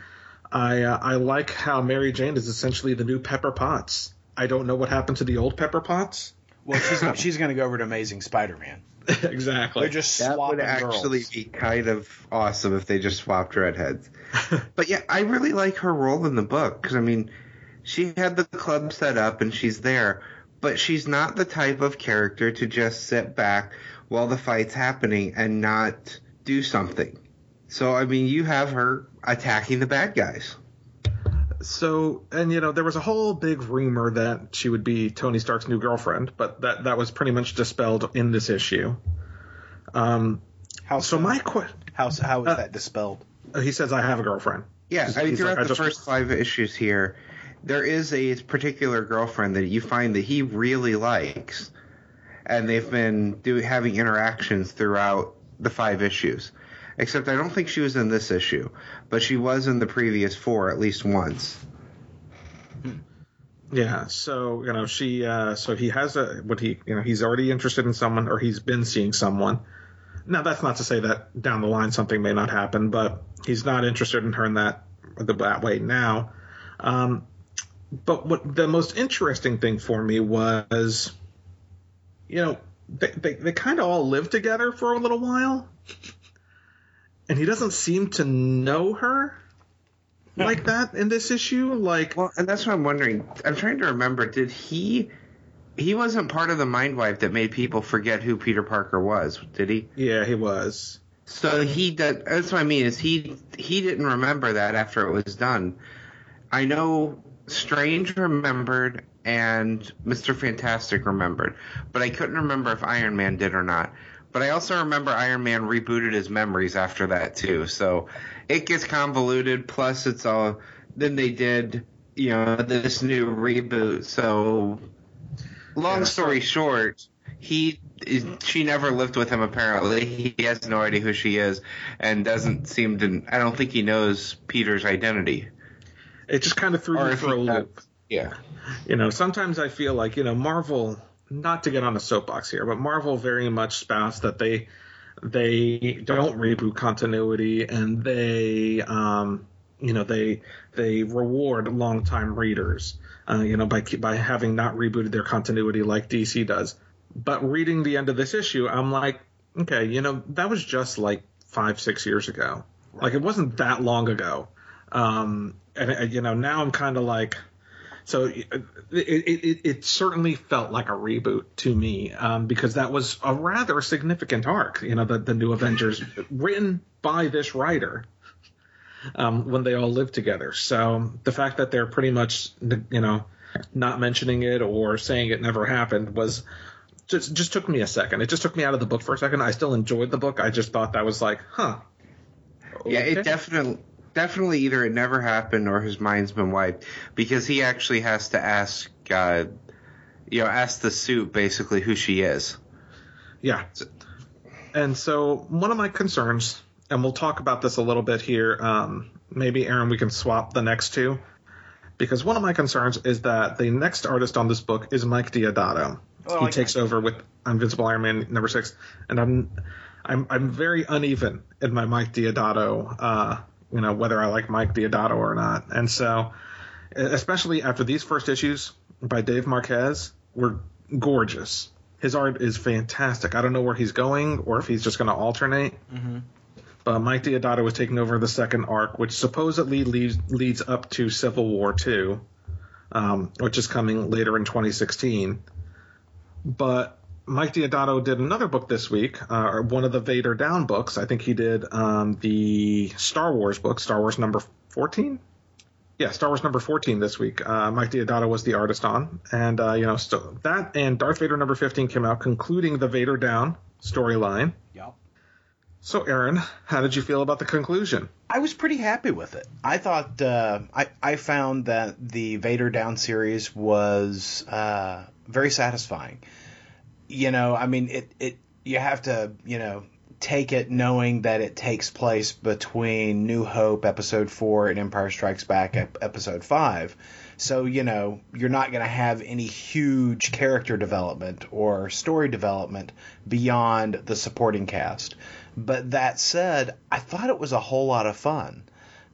I, uh, I like how Mary Jane is essentially the new Pepper Potts. I don't know what happened to the old Pepper Potts.
Well, she's she's going to go over to Amazing Spider-Man.
exactly.
They're just
That would actually
girls.
be kind of awesome if they just swapped redheads. but yeah, I really like her role in the book because I mean, she had the club set up and she's there, but she's not the type of character to just sit back while the fight's happening and not do something. So I mean, you have her attacking the bad guys.
So, and you know, there was a whole big rumor that she would be Tony Stark's new girlfriend, but that that was pretty much dispelled in this issue. Um,
How
so
so?
my question:
how how is
Uh,
that dispelled?
he says I have a girlfriend.
Yeah,
He's-
I mean,
he's
throughout
like, I
the
just-
first five issues here, there is a particular girlfriend that you find that he really likes, and they've been do, having interactions throughout the five issues. Except I don't think she was in this issue, but she was in the previous four at least once.
Yeah, so you know she, uh, so he has a what he, you know, he's already interested in someone, or he's been seeing someone. Now that's not to say that down the line something may not happen, but he's not interested in her in that that way now. Um, but what the most interesting thing for me was, you know, they they, they kind of all lived together for a little while, and he doesn't seem to know her like that in this issue. Like,
Well, and that's what I'm wondering. I'm trying to remember. Did he? He wasn't part of the mind wipe that made people forget who Peter Parker was, did he?
yeah, he was.
So he did. That's what I mean. Is he? He didn't remember that after it was done. I know Strange remembered and Mr. Fantastic remembered, but I couldn't remember if Iron Man did or not. But I also remember Iron Man rebooted his memories after that too, so it gets convoluted. Plus, it's all then they did you know this new reboot. So, long
Yeah.
story short, he she never lived with him apparently. He has no idea who she is and doesn't seem to. I don't think he knows Peter's identity.
It just kind of threw
Or
me for a loop.
Yeah.
You know, sometimes I feel like, you know, Marvel, not to get on a soapbox here, but Marvel very much spouts that they they don't reboot continuity and they um you know they they reward longtime readers uh, you know by by having not rebooted their continuity like DC does. But reading the end of this issue, I'm like, okay, you know, that was just like five six years ago. Like it wasn't that long ago. Um, and uh, you know, now I'm kind of like, so it, it, it, it certainly felt like a reboot to me um, because that was a rather significant arc. You know, the the New Avengers written by this writer um, when they all lived together. So the fact that they're pretty much you know not mentioning it or saying it never happened was just just took me a second. It just took me out of the book for a second. I still enjoyed the book. I just thought that was like, huh.
Yeah, it definitely definitely either it never happened or his mind's been wiped because he actually has to ask uh, you know ask the suit basically who she is.
Yeah. And so one of my concerns, and we'll talk about this a little bit here. Um, maybe Aaron, we can swap the next two, because one of my concerns is that the next artist on this book is Mike Deodato.
Oh,
he
like
takes over with Invincible Iron Man number six, and I'm I'm I'm very uneven in my Mike Deodato. Uh, you know whether I like Mike Deodato or not, and so especially after these first issues by Dave Marquez were gorgeous. His art is fantastic. I don't know where he's going or if he's just going to alternate. But Mike Deodato was taking over the second arc, which supposedly leads leads up to Civil War Two, um, which is coming later in 2016. But Mike Deodato did another book this week, uh, or one of the Vader Down books. I think he did um, the Star Wars book, Star Wars number 14. Yeah, Star Wars number 14 this week. Uh, Mike Deodato was the artist on, and uh, you know, so that and Darth Vader number 15 came out, concluding the Vader Down storyline.
Yep.
So, Aaron, how did you feel about the conclusion?
I was pretty happy with it. I thought uh, I I found that the Vader Down series was uh, very satisfying. You know, I mean, it it you have to you know take it knowing that it takes place between New Hope episode four and Empire Strikes Back episode five. So you know you're not going to have any huge character development or story development beyond the supporting cast. But that said, I thought it was a whole lot of fun.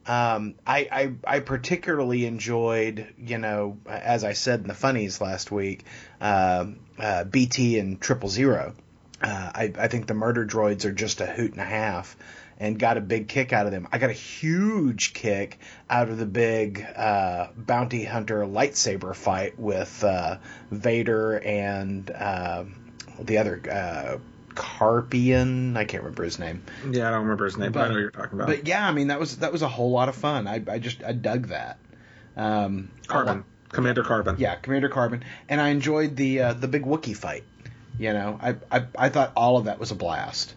Um, I, I I particularly enjoyed, you know, as I said in the funnies last week, um uh, BT and Triple Zero. Uh, I, I think the murder droids are just a hoot and a half, and got a big kick out of them. I got a huge kick out of the big uh, bounty hunter lightsaber fight with uh, Vader and uh, the other uh, Carpian. I can't remember his name.
Yeah, I don't remember his name, but, I know what you're talking about.
But yeah, I mean that was that was a whole lot of fun. I, I just I dug that. Um,
Carbon, Commander Karbin.
yeah, Commander Karbin, and I enjoyed the uh, the big Wookie fight. You know, I, I I thought all of that was a blast.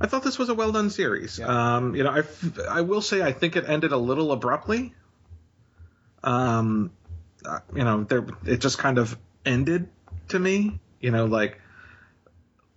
I thought this was a well done series.
Yeah.
Um, you know, I I will say I think it ended a little abruptly. Um, uh, you know, there it just kind of ended to me. You know, like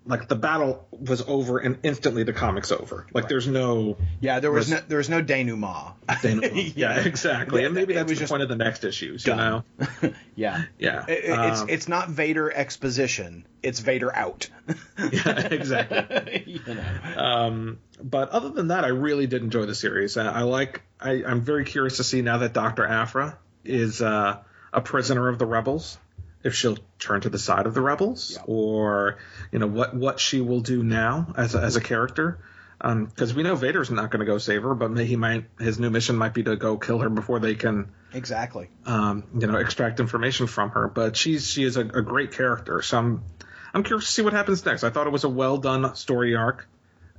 like the battle was over and instantly the comic's over. Like there's no
Yeah, there was
Was-
no there was no denouement.
denouement. yeah, exactly. And maybe
It
that's
was just
point of the next issues. You know,
yeah.
yeah,
it- it's
Um,
it's not Vader exposition. It's Vader out.
yeah, exactly.
you know.
Um, but other than that, I really did enjoy the series. I, I like. I, I'm very curious to see now that Doctor Aphra is uh, a prisoner of the rebels, if she'll turn to the side of the rebels,
Yeah.
or you know what what she will do now as a, as a character. Because we know Vader's not going to go save her, but may, he might. His new mission might be to go kill her before they can
Exactly.
um, you know, extract information from her. But she's she is a, a great character, so I'm I'm curious to see what happens next. I thought it was a well done story arc,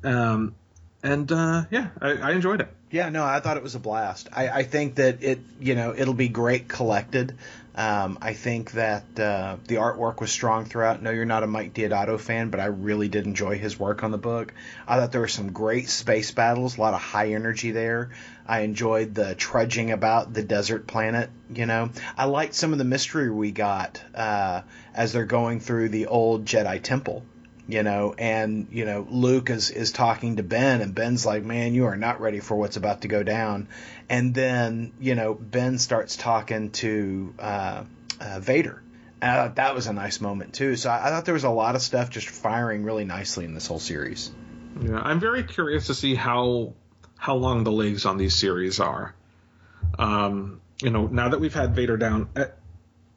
um, and uh, yeah, I, I enjoyed it.
Yeah, no, I thought it was a blast. I, I think that it, you know, it'll be great collected. Um, I think that uh, the artwork was strong throughout. No, you're not a Mike Deodato fan, but I really did enjoy his work on the book. I thought there were some great space battles, a lot of high energy there. I enjoyed the trudging about the desert planet. You know, I liked some of the mystery we got uh, as they're going through the old Jedi temple you know, and you know Luke is is talking to Ben, and Ben's like, "Man, you are not ready for what's about to go down." And then you know Ben starts talking to uh, uh, Vader. And I thought that was a nice moment too. So I, I thought there was a lot of stuff just firing really nicely in this whole series.
Yeah, I'm very curious to see how how long the legs on these series are. Um, you know, now that we've had Vader down, uh,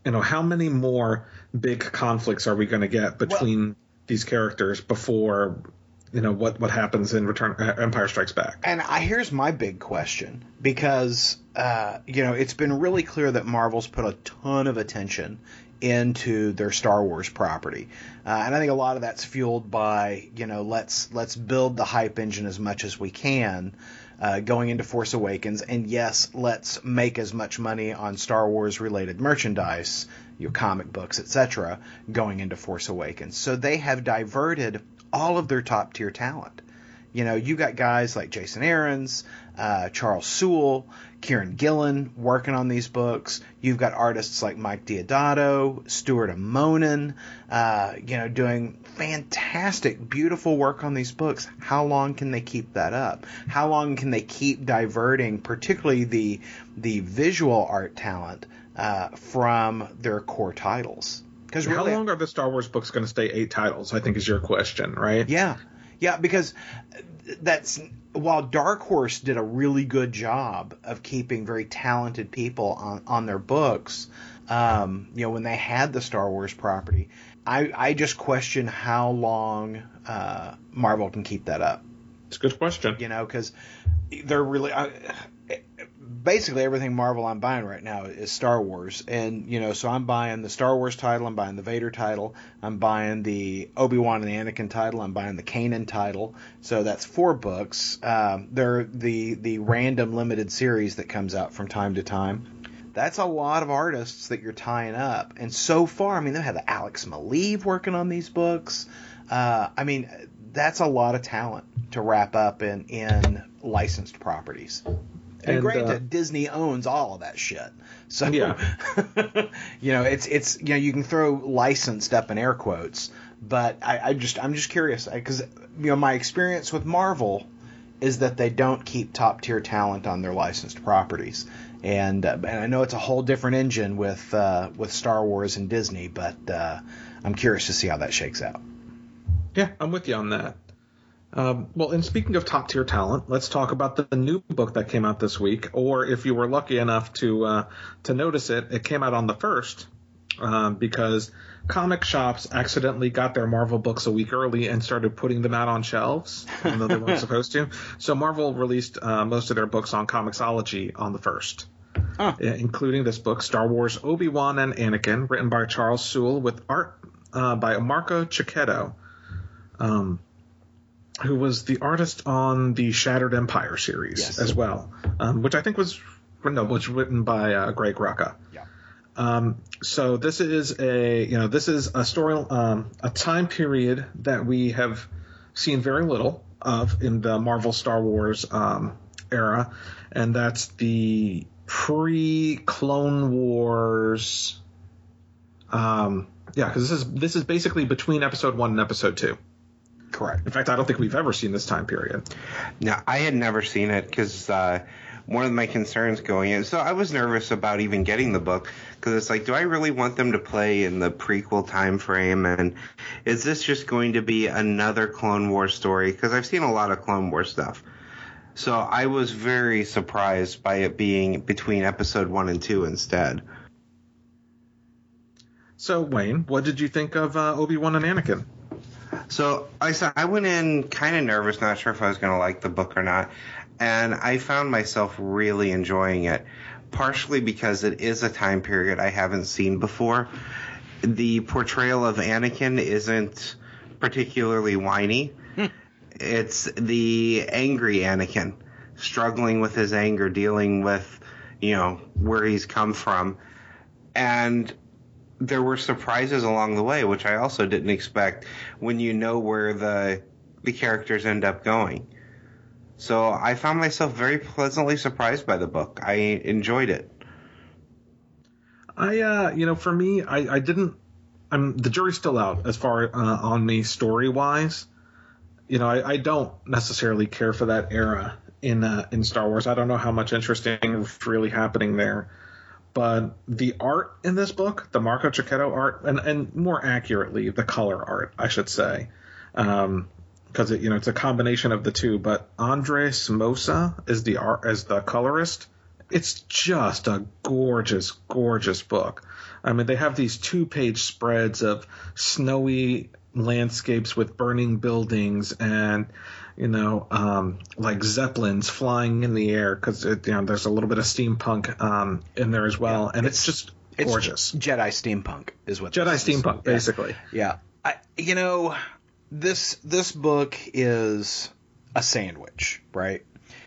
you know, how many more big conflicts are we going to get between? Well, these characters before you know what what happens in Return uh, Empire Strikes Back.
And I, here's my big question because uh, you know it's been really clear that Marvel's put a ton of attention into their Star Wars property, uh, and I think a lot of that's fueled by you know let's let's build the hype engine as much as we can. Uh, going into Force Awakens, and yes, let's make as much money on Star Wars related merchandise your comic books, etc., going into Force Awakens. So they have diverted all of their top tier talent. You know, you got guys like Jason Aaron's, uh, Charles Soule, Kieron Gillen working on these books. You've got artists like Mike Deodato, Stuart Immonen, uh, you know, doing fantastic, beautiful work on these books. How long can they keep that up? How long can they keep diverting, particularly the the visual art talent, uh, from their core titles.
Because really, how long are the Star Wars books going to stay eight titles? I think is your question, right?
Yeah, yeah. Because that's while Dark Horse did a really good job of keeping very talented people on on their books. Um, you know, when they had the Star Wars property, I I just question how long uh, Marvel can keep that up.
It's a good question.
You know, because they're really. Uh, basically everything Marvel I'm buying right now is Star Wars, and you know, so I'm buying the Star Wars title, I'm buying the Vader title, I'm buying the Obi Wan and Anakin title, I'm buying the Kanan title. So that's four books. Um, they're the the random limited series that comes out from time to time. That's a lot of artists that you're tying up, and so far, I mean, they have Alex Maleev working on these books. Uh, I mean, that's a lot of talent to wrap up in in licensed properties. And, and granted, uh, Disney owns all of that shit. So yeah. you know, it's it's you know you can throw licensed up in air quotes, but I, I just I'm just curious because you know my experience with Marvel is that they don't keep top tier talent on their licensed properties, and uh, and I know it's a whole different engine with uh, with Star Wars and Disney, but uh, I'm curious to see how that shakes out.
Yeah, I'm with you on that. Um, well, and speaking of top tier talent, let's talk about the, the, new book that came out this week. Or if you were lucky enough to uh, to notice it, it came out on the first um, because comic shops accidentally got their Marvel books a week early and started putting them out on shelves, even though they weren't supposed to. So Marvel released uh, most of their books on Comixology on the first. Huh. Including this book, Star Wars Obi Wan and Anakin, written by Charles Soule with art uh, by Marco Checchetto. Um, who was the artist on the Shattered Empire series yes. as well, um, which I think was no, was written by uh, Greg Rucka.
Yeah.
Um, so this is a you know this is a story um, a time period that we have seen very little of in the Marvel Star Wars um, era, and that's the pre Clone Wars. Um, yeah, because this is this is basically between Episode One and Episode Two.
Correct.
In fact, I don't think we've ever seen this time period.
No, I had never seen it because uh, one of my concerns going in. So I was nervous about even getting the book because it's like, do I really want them to play in the prequel time frame? And is this just going to be another Clone War story? Because I've seen a lot of Clone War stuff. So I was very surprised by it being between episode one and two instead.
So Wayne, what did you think of uh, Obi Wan and Anakin?
So I said I went in kind of nervous, not sure if I was going to like the book or not, and I found myself really enjoying it. Partially because it is a time period I haven't seen before. The portrayal of Anakin isn't particularly whiny. Hmm. it's the angry Anakin struggling with his anger, dealing with, you know, where he's come from. And there were surprises along the way, which I also didn't expect when you know where the the characters end up going. So I found myself very pleasantly surprised by the book. I enjoyed it.
I, uh, you know, for me, I, I didn't. I'm the jury's still out as far uh, on me story wise. You know, I, I don't necessarily care for that era in uh, in Star Wars. I don't know how much interesting is really happening there, but the art in this book, the Marco Checchetto art, and and more accurately, the color art, I should say, um, because you know it's a combination of the two. But Andres Mossa is the art as the colorist. It's just a gorgeous, gorgeous book. I mean, they have these two-page spreads of snowy landscapes with burning buildings and you know, um, like zeppelins flying in the air because you know there's a little bit of steampunk um, in there as well, and it's, just
It's
gorgeous.
Jedi steampunk is what
Jedi
this is.
steampunk,
Yeah.
basically.
Yeah. I you know this this book is a sandwich, right?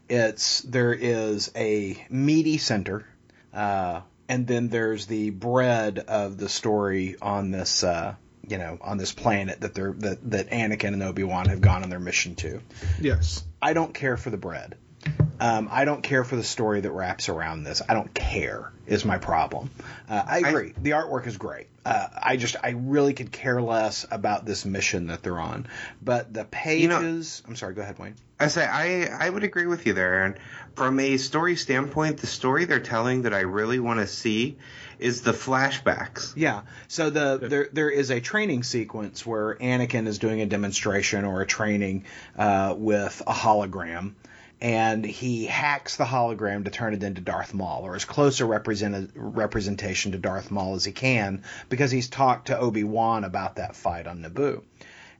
It's there is a meaty center, uh, and then there's the bread of the story on this uh, you know on this planet that they're that that Anakin and Obi Wan have gone on their mission to.
Yes.
I don't care for the bread. Um, I don't care for the story that wraps around this. I don't care is my problem. Uh, I agree. the artwork is great. Uh, I just I really could care less about this mission that they're on. But the pages. I'm sorry. Go ahead, Wayne.
I say I I would agree with you there, And From a story standpoint, the story they're telling that I really want to see is the flashbacks.
Yeah. So the there there is a training sequence where Anakin is doing a demonstration or a training uh, with a hologram, and he hacks the hologram to turn it into Darth Maul or as close a represent- representation to Darth Maul as he can because he's talked to Obi Wan about that fight on Naboo.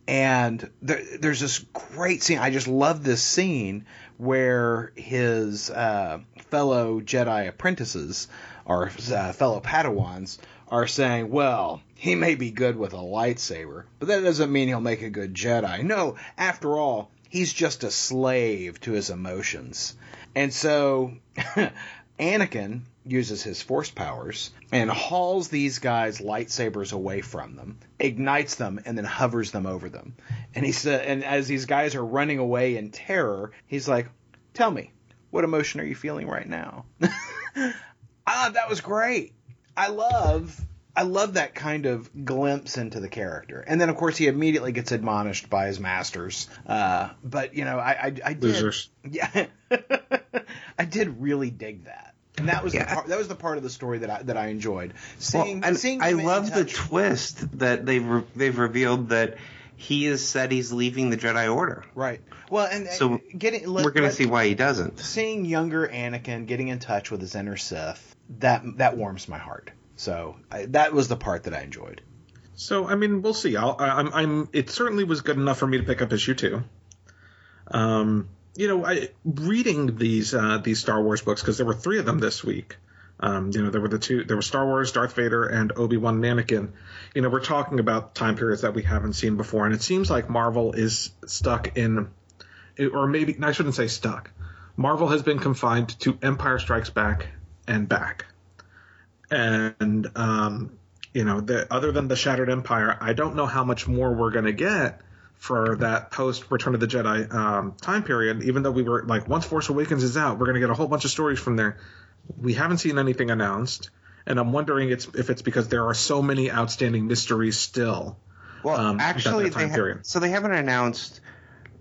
And there, there's this great scene. I just love this scene where his uh, fellow Jedi apprentices or uh, fellow Padawans are saying, well, he may be good with a lightsaber, but that doesn't mean he'll make a good Jedi. No, after all, he's just a slave to his emotions. And so Anakin uses his force powers and hauls these guys' lightsabers away from them, ignites them, and then hovers them over them. And he said, and as these guys are running away in terror, he's like, "Tell me, what emotion are you feeling right now?" ah, that was great. I love. I love that kind of glimpse into the character, and then of course he immediately gets admonished by his masters. Uh, but you know, I I, I did,
Losers.
yeah, I did really dig that, and that was the part, that was the part of the story that I that I enjoyed.
Well,
Seeing,
and
seeing
I love the twist that they've re- they've revealed that he has said he's leaving the Jedi Order.
right. Well, and
So
getting let,
We're going to see why he doesn't.
seeing younger Anakin getting in touch with his inner Sith that that warms my heart. So I, that was the part that I enjoyed.
So I mean, we'll see. I'll, I- I'm, I'm. It certainly was good enough for me to pick up issue two. Um, you know, I reading these uh, these Star Wars books because there were three of them this week. Um, you know, there were the two. There were Star Wars, Darth Vader, and Obi Wan Anakin. You know, we're talking about time periods that we haven't seen before, and it seems like Marvel is stuck in, or maybe I shouldn't say stuck. Marvel has been confined to Empire Strikes Back and back, and um, you know, the, other than the Shattered Empire, I don't know how much more we're going to get for that post Return of the Jedi um, time period. Even though we were like, once Force Awakens is out, we're going to get a whole bunch of stories from there. We haven't seen anything announced, and I'm wondering it's, if it's because there are so many outstanding mysteries still.
Well,
um,
actually, they ha- so they haven't announced,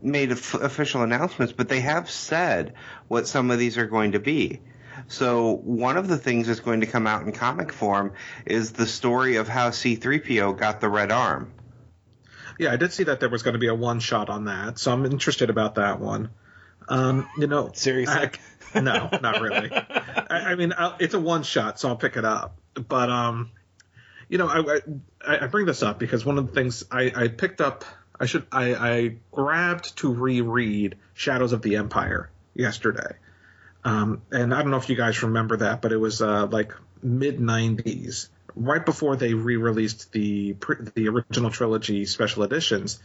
made of- official announcements, but they have said what some of these are going to be. So one of the things that's going to come out in comic form is the story of how C-3PO got the red arm.
Yeah, I did see that there was going to be a one shot on that, so I'm interested about that one. Um, you know,
Seriously?
I- no, not really. I, I mean, i it's a one shot, so I'll pick it up. But um, you know, I, I I bring this up because one of the things I, I picked up, I should I, I grabbed to reread Shadows of the Empire yesterday. Um, and I don't know if you guys remember that, but it was uh, like mid '90s, right before they re-released the the original trilogy special editions.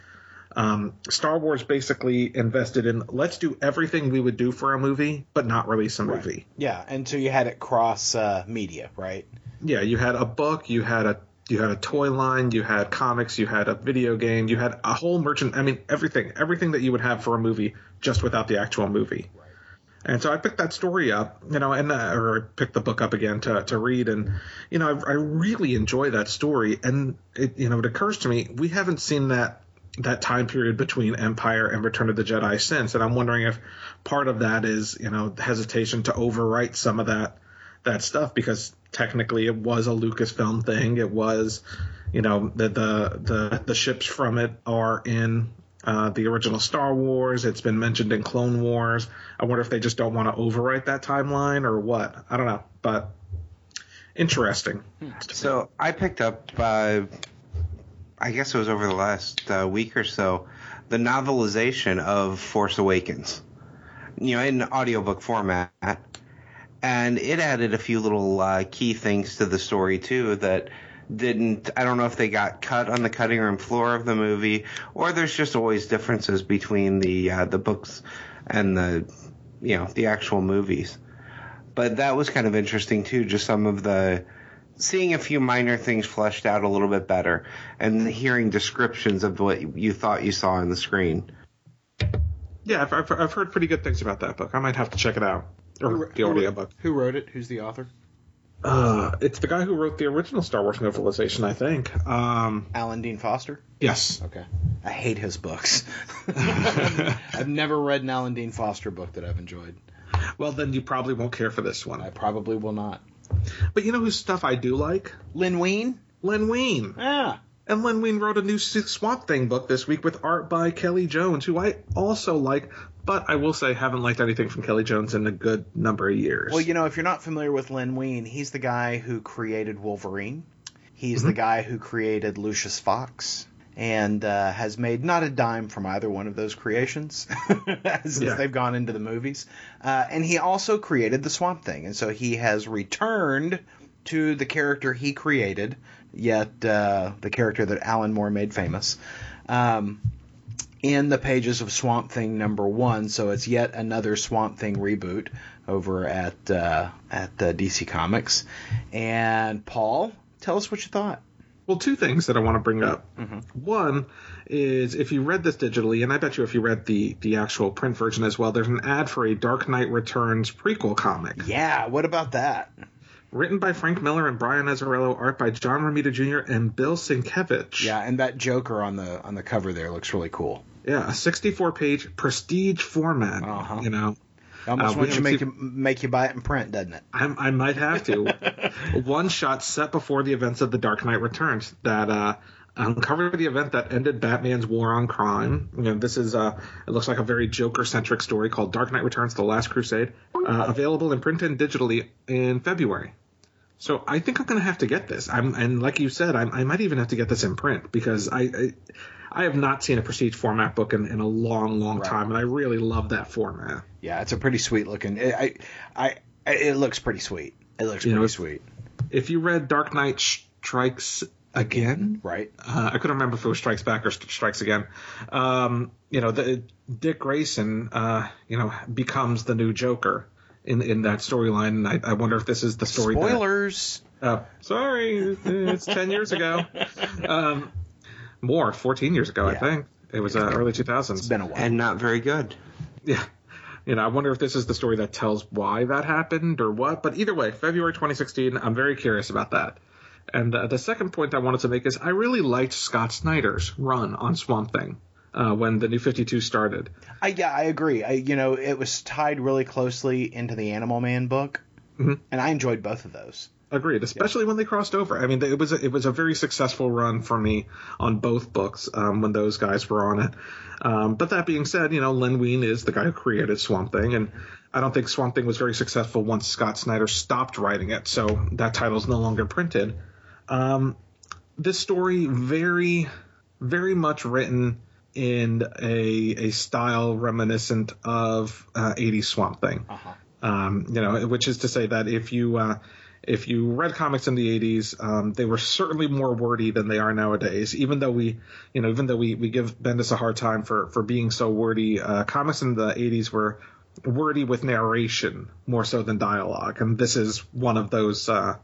Um, Star Wars basically invested in let's do everything we would do for a movie, but not release a movie.
Yeah, and so you had it cross uh, media, right?
Yeah, you had a book, you had a you had a toy line, you had comics, you had a video game, you had a whole merchant. I mean, everything, everything that you would have for a movie, just without the actual movie. And so I picked that story up, you know, and uh, or picked the book up again to to read, and you know, I, I really enjoy that story. And it, you know, it occurs to me we haven't seen that that time period between Empire and Return of the Jedi since, and I'm wondering if part of that is you know hesitation to overwrite some of that that stuff because technically it was a Lucasfilm thing. It was, you know, the the the, the ships from it are in uh, the original Star Wars. It's been mentioned in Clone Wars. I wonder if they just don't want to overwrite that timeline or what. I don't know, but interesting.
So I picked up, uh, I guess it was over the last uh, week or so, the novelization of Force Awakens. You know, in audiobook format. And it added a few little uh, key things to the story too that didn't I don't know if they got cut on the cutting room floor of the movie or there's just always differences between the uh, the books and the you know the actual movies. But that was kind of interesting too, just some of the seeing a few minor things fleshed out a little bit better and hearing descriptions of what you thought you saw on the screen.
Yeah, I've, I've, I've heard pretty good things about that book. I might have to check it out. Or the
who,
audio book.
Who wrote it? Who's the author?
Uh, it's the guy who wrote the original Star Wars novelization, I think. Um,
Alan Dean Foster.
yes.
Okay. I hate his books. I've never read an Alan Dean Foster book that I've enjoyed.
Well, then you probably won't care for this one.
I probably will not.
But you know whose stuff I do like?
Lynn Wein?
Len Wein.
Yeah.
And Len Wein wrote a new Swamp Thing book this week with art by Kelly Jones, who I also like, but I will say haven't liked anything from Kelly Jones in a good number of years.
Well, you know, if you're not familiar with Len Wein, he's the guy who created Wolverine. He's the guy who created Lucius Fox and uh, has made not a dime from either one of those creations since
Yeah.
they've gone into the movies. Uh, and he also created the Swamp Thing, and so he has returned to the character he created, yet uh, the character that Alan Moore made famous. Um, in the pages of Swamp Thing number one, so it's yet another Swamp Thing reboot over at uh, at uh, DC Comics. And Paul, tell us what you thought.
Well, two things that I want to bring up.
Mm-hmm.
One is if you read this digitally, and I bet you if you read the the actual print version as well, there's an ad for a Dark Knight Returns prequel comic
Yeah, what about that?
written by Frank Miller and Brian Azzarello, art by John Romita Jr. and Bill Sienkiewicz.
Yeah, and that Joker on the on the cover there looks really cool.
Yeah, a 64 page prestige format.
Uh-huh.
You know,
Almost
Uh,
wants to make
seen-
you make you buy it in print, doesn't it?
I, I might have to. One shot set before the events of The Dark Knight Returns that uh, uncovered the event that ended Batman's war on crime. You know, this is uh, it looks like a very Joker centric story called Dark Knight Returns: The Last Crusade, uh, available in print and digitally in February. So I think I'm going to have to get this. I'm, and like you said, I, I might even have to get this in print because I, I, I have not seen a prestige format book in, in a long, long
Right.
time, and I really love that format.
Yeah, it's a pretty sweet looking. I, I, I it looks pretty sweet. It looks
You
pretty
know,
sweet,
If you read Dark Knight Strikes Again,
right?
uh, I couldn't remember if it was Strikes Back or Strikes Again. Um, you know, the, Dick Grayson, uh, you know, becomes the new Joker in in that storyline, and I, I wonder if this is the story. that-
Spoilers.
Uh, sorry, it's 10 years ago. Um, more, 14 years ago, I think. It was uh, early 2000s.
It's been a while.
And not very good.
yeah. You know, I wonder if this is the story that tells why that happened or what. But either way, February 2016, I'm very curious about that. And uh, the second point I wanted to make is I really liked Scott Snyder's run on Swamp Thing uh, when the New 52 started.
I, yeah, I agree. I, you know, it was tied really closely into the Animal Man book,
Mhm.
and I enjoyed both of those.
Agreed, especially when they crossed over. I mean, it was a, it was a very successful run for me on both books um, when those guys were on it. Um, but that being said, you know, Len Wein is the guy who created Swamp Thing, and I don't think Swamp Thing was very successful once Scott Snyder stopped writing it, so that title is no longer printed. Um, this story very, very much written in a a style reminiscent of uh, 80s Swamp Thing.
Uh-huh.
Um, you know, which is to say that if you uh, if you read comics in the 80s, um, they were certainly more wordy than they are nowadays. Even though we, you know, even though we, we give Bendis a hard time for, for being so wordy, uh, comics in the 80s were wordy with narration more so than dialogue. And this is one of those, uh,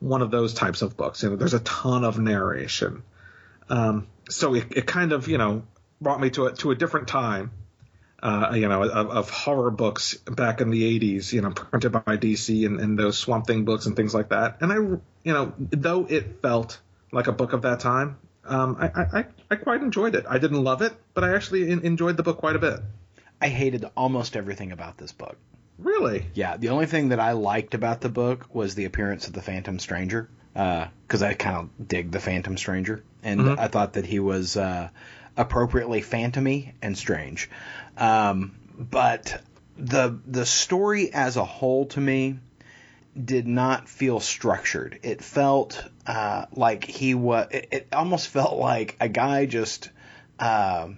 one of those types of books. You know, there's a ton of narration. Um, so it, it kind of, you know, brought me to a, to a different time uh, you know, of, of, horror books back in the 80s, you know, printed by DC and, and, those Swamp Thing books and things like that. And I, you know, though it felt like a book of that time, um, I, I, I quite enjoyed it. I didn't love it, but I actually in, enjoyed the book quite a bit.
I hated almost everything about this book.
Really?
Yeah. The only thing that I liked about the book was the appearance of the Phantom Stranger, because uh, I kind of dig the Phantom Stranger, and mm-hmm. I thought that he was uh, appropriately phantomy and strange. Um, but the the story as a whole to me did not feel structured. It felt uh, like he was. It, it, almost felt like a guy just uh,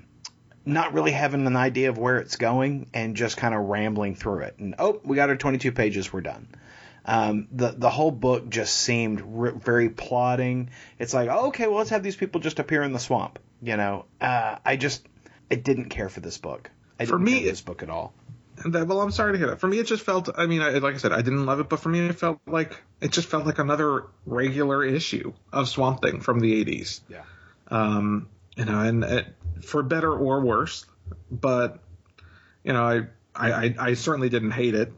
not really having an idea of where it's going and just kind of rambling through it. And oh, we got our 22 pages. We're done. Um, the the whole book just seemed re- very plodding. It's like oh, okay, well let's have these people just appear in the swamp. You know, uh, I just I didn't care for this book. I didn't
for me,
this book at all.
That, well, I'm sorry to hear that. For me, it just felt. I mean, I, like I said, I didn't love it, but for me, it felt like it just felt like another regular issue of Swamp Thing from the '80s.
Yeah.
Um, you know, and it, for better or worse, but you know, I, I, I certainly didn't hate it.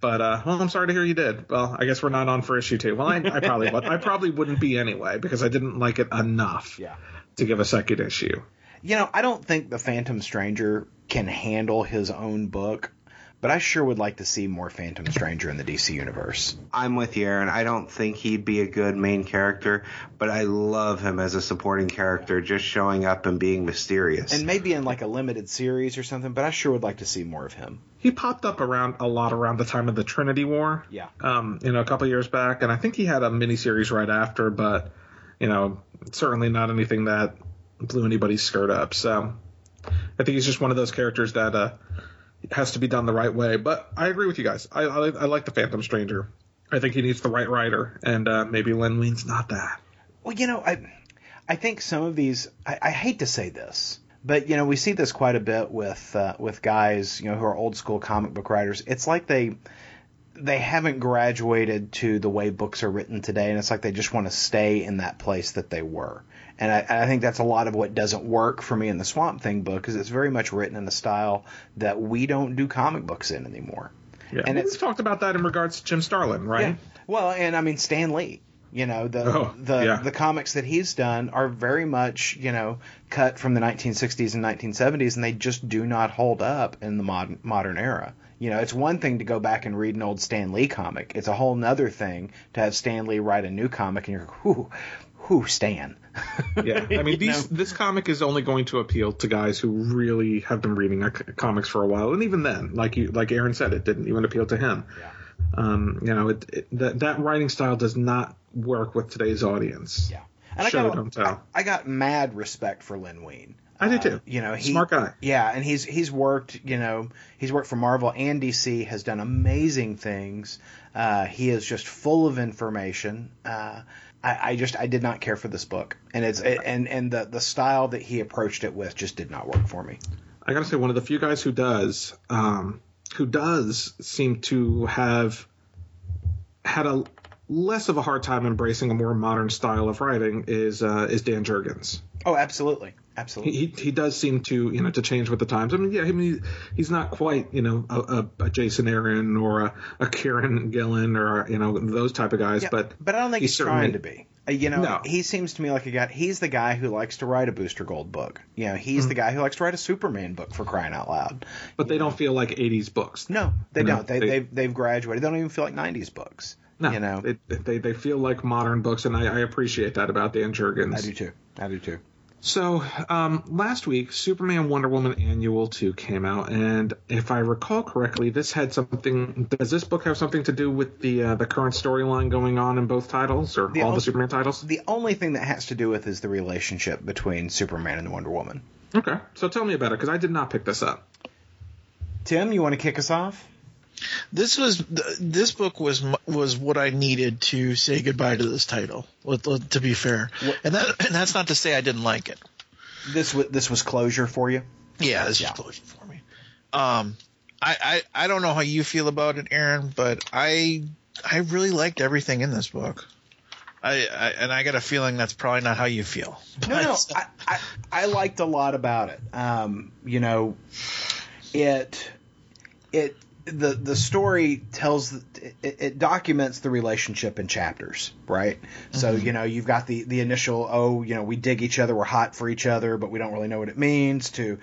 But uh, well, I'm sorry to hear you did. Well, I guess we're not on for issue two. Well, I, I probably would. I probably wouldn't be anyway because I didn't like it enough.
Yeah.
To give a second issue.
You know, I don't think the Phantom Stranger can handle his own book, but I sure would like to see more Phantom Stranger in the DC universe.
I'm with you, Aaron. I don't think he'd be a good main character, but I love him as a supporting character, just showing up and being mysterious.
And maybe in like a limited series or something, but I sure would like to see more of him.
He popped up around a lot around the time of the Trinity War.
Yeah.
Um, you know, a couple years back, and I think he had a miniseries right after, but you know, certainly not anything that blew anybody's skirt up. So I think he's just one of those characters that uh, has to be done the right way. But I agree with you guys. I, I, I like the Phantom Stranger. I think he needs the right writer, and uh, maybe Len Wein's not that.
Well, you know, I I think some of these. I, I hate to say this, but you know, we see this quite a bit with uh, with guys, you know, who are old school comic book writers. It's like they they haven't graduated to the way books are written today, and it's like they just want to stay in that place that they were. And I, I, think that's a lot of what doesn't work for me in the Swamp Thing book, because it's very much written in a style that we don't do comic books in anymore.
Yeah, and well, we've talked about that in regards to Jim Starlin, right? Yeah.
Well, and I mean Stan Lee. You know the oh, the yeah. the comics that he's done are very much you know cut from the 1960s and 1970s, and they just do not hold up in the modern modern era. You know, it's one thing to go back and read an old Stan Lee comic. It's a whole other thing to have Stan Lee write a new comic, and you're, whoo, whoo, Stan.
yeah, I mean, these, this comic is only going to appeal to guys who really have been reading comics for a while, and even then, like you, like Aaron said, it didn't even appeal to him.
Yeah.
Um, you know, it, it, that that writing style does not work with today's audience.
Yeah, and Show I got, I, I got mad respect for Len Wein.
I do too. Uh,
you know, he,
smart guy.
Yeah, and he's he's worked. You know, he's worked for Marvel and DC. Has done amazing things. Uh, he is just full of information. Uh, I, I, just I did not care for this book, and it's and and the the style that he approached it with just did not work for me.
I gotta say, one of the few guys who does, um, who does seem to have had a less of a hard time embracing a more modern style of writing is uh, is Dan Jurgens.
Oh, absolutely. Absolutely.
He, he does seem to you know to change with the times. I mean, yeah, I mean he's not quite you know a, a, Jason Aaron or a, a Kieron Gillen or you know those type of guys, yeah, but
but I don't think he's, he's trying to be. Uh, you know, no. he seems to me like a guy. He's the guy who likes to write a Booster Gold book. You know, he's mm-hmm. the guy who likes to write a Superman book for crying out loud.
But they know? don't feel like '80s books.
No, they you don't. Know, they, they they've, they've graduated. They don't even feel like '90s books.
No,
you know,
they, they, they feel like modern books, and I, I appreciate that about Dan Jurgens.
I do too. I do too.
So um, last week, Superman Wonder Woman Annual 2 came out, and if I recall correctly, this had something. Does this book have something to do with the uh, the current storyline going on in both titles, or the all only, the Superman titles?
The only thing that has to do with is the relationship between Superman and Wonder Woman.
Okay, so tell me about it because I did not pick this up.
Tim, you want to kick us off?
This was this book was was what I needed to say goodbye to this title. To be fair, and that and that's not to say I didn't like it.
This was this was closure for you.
Yeah, this
Yeah.
is closure for me. Um, I, I I don't know how you feel about it, Aaron, but I I really liked everything in this book. I, I and I got a feeling that's probably not how you feel.
No, no, I, I, I liked a lot about it. Um, you know, it it the the story tells it, it documents the relationship in chapters, right? So mm-hmm. you know you've got the the initial oh you know we dig each other, we're hot for each other, but we don't really know what it means. To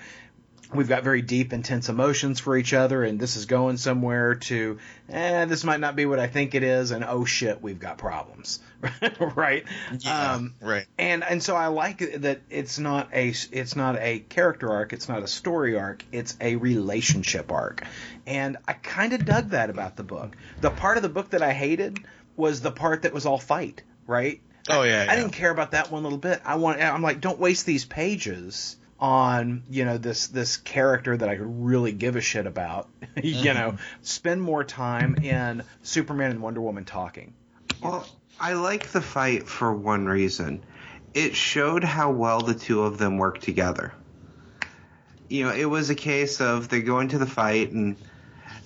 we've got very deep, intense emotions for each other, and this is going somewhere. To eh, this might not be what I think it is, and oh shit, we've got problems, right?
Yeah,
Um,
right.
and and so I like that it's not a it's not a character arc, it's not a story arc, it's a relationship arc, and I kind of dug that about the book. The part of the book that I hated was the part that was all fight, right?
Oh, yeah,
I
yeah.
didn't care about that one little bit. I want I'm like, don't waste these pages on you know this this character that I could really give a shit about. you know, spend more time in Superman and Wonder Woman talking.
Well, I like the fight for one reason. It showed how well the two of them work together. You know, it was a case of they go into the fight and,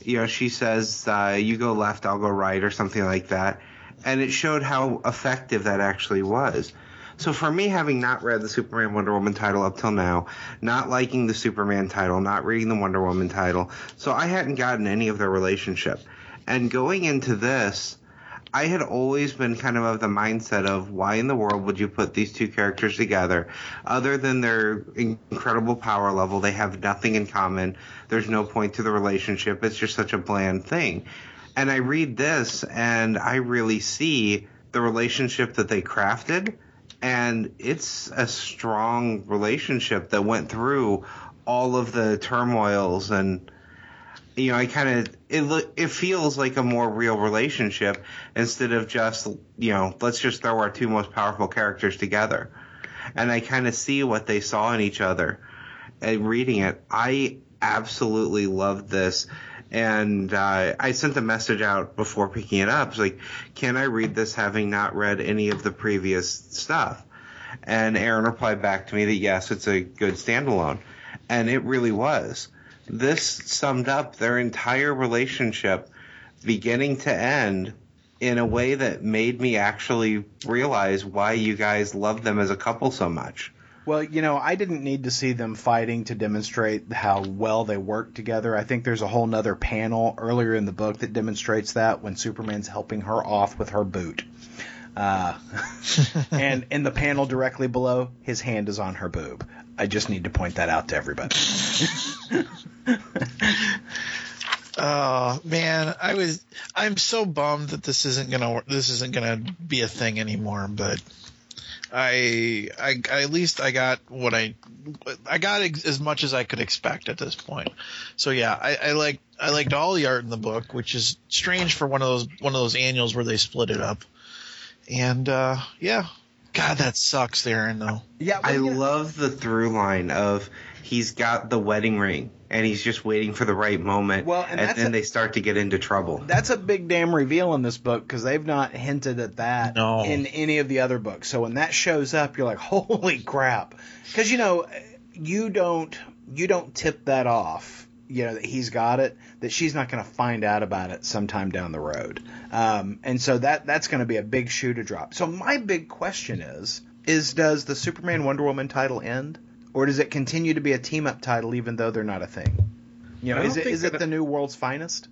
you know, she says, uh, you go left, I'll go right, or something like that. And it showed how effective that actually was. So for me, having not read the Superman Wonder Woman title up till now, not liking the Superman title, not reading the Wonder Woman title, so I hadn't gotten any of their relationship. And going into this, I had always been kind of of the mindset of why in the world would you put these two characters together? Other than their incredible power level, they have nothing in common. There's no point to the relationship. It's just such a bland thing. And I read this and I really see the relationship that they crafted. And it's a strong relationship that went through all of the turmoils and you know, I kind of it it feels like a more real relationship instead of just you know let's just throw our two most powerful characters together, and I kind of see what they saw in each other, and reading it, I absolutely loved this, and uh, I sent a message out before picking it up, it's like, can I read this having not read any of the previous stuff? And Aaron replied back to me that yes, it's a good standalone, and it really was this summed up their entire relationship beginning to end in a way that made me actually realize why you guys love them as a couple so much.
Well, you know, I didn't need to see them fighting to demonstrate how well they work together. I think there's a whole nother panel earlier in the book that demonstrates that when Superman's helping her off with her boot. Uh, and in the panel directly below, his hand is on her boob. I just need to point that out to everybody.
Oh man, I was I'm so bummed that this isn't gonna this isn't gonna be a thing anymore. But I I, I at least I got what I I got ex- as much as I could expect at this point. So yeah, I, I like I liked all the art in the book, which is strange for one of those one of those annuals where they split it up. And uh, yeah, God, that sucks, Aaron. Though.
Yeah,
I
well, you
love the through line of he's got the wedding ring and he's just waiting for the right moment
Well, and
and, then
a-
they start to get into trouble.
That's a big damn reveal in this book because they've not hinted at that
No.
in any of the other books. So when that shows up, you're like, holy crap! Because you know, you don't you don't tip that off. You know that he's got it. That she's not going to find out about it sometime down the road. Um, and so that that's going to be a big shoe to drop. So my big question is: is does the Superman Wonder Woman title end, or does it continue to be a team up title even though they're not a thing? You know, is
don't
it
think
is
that-
the new world's finest?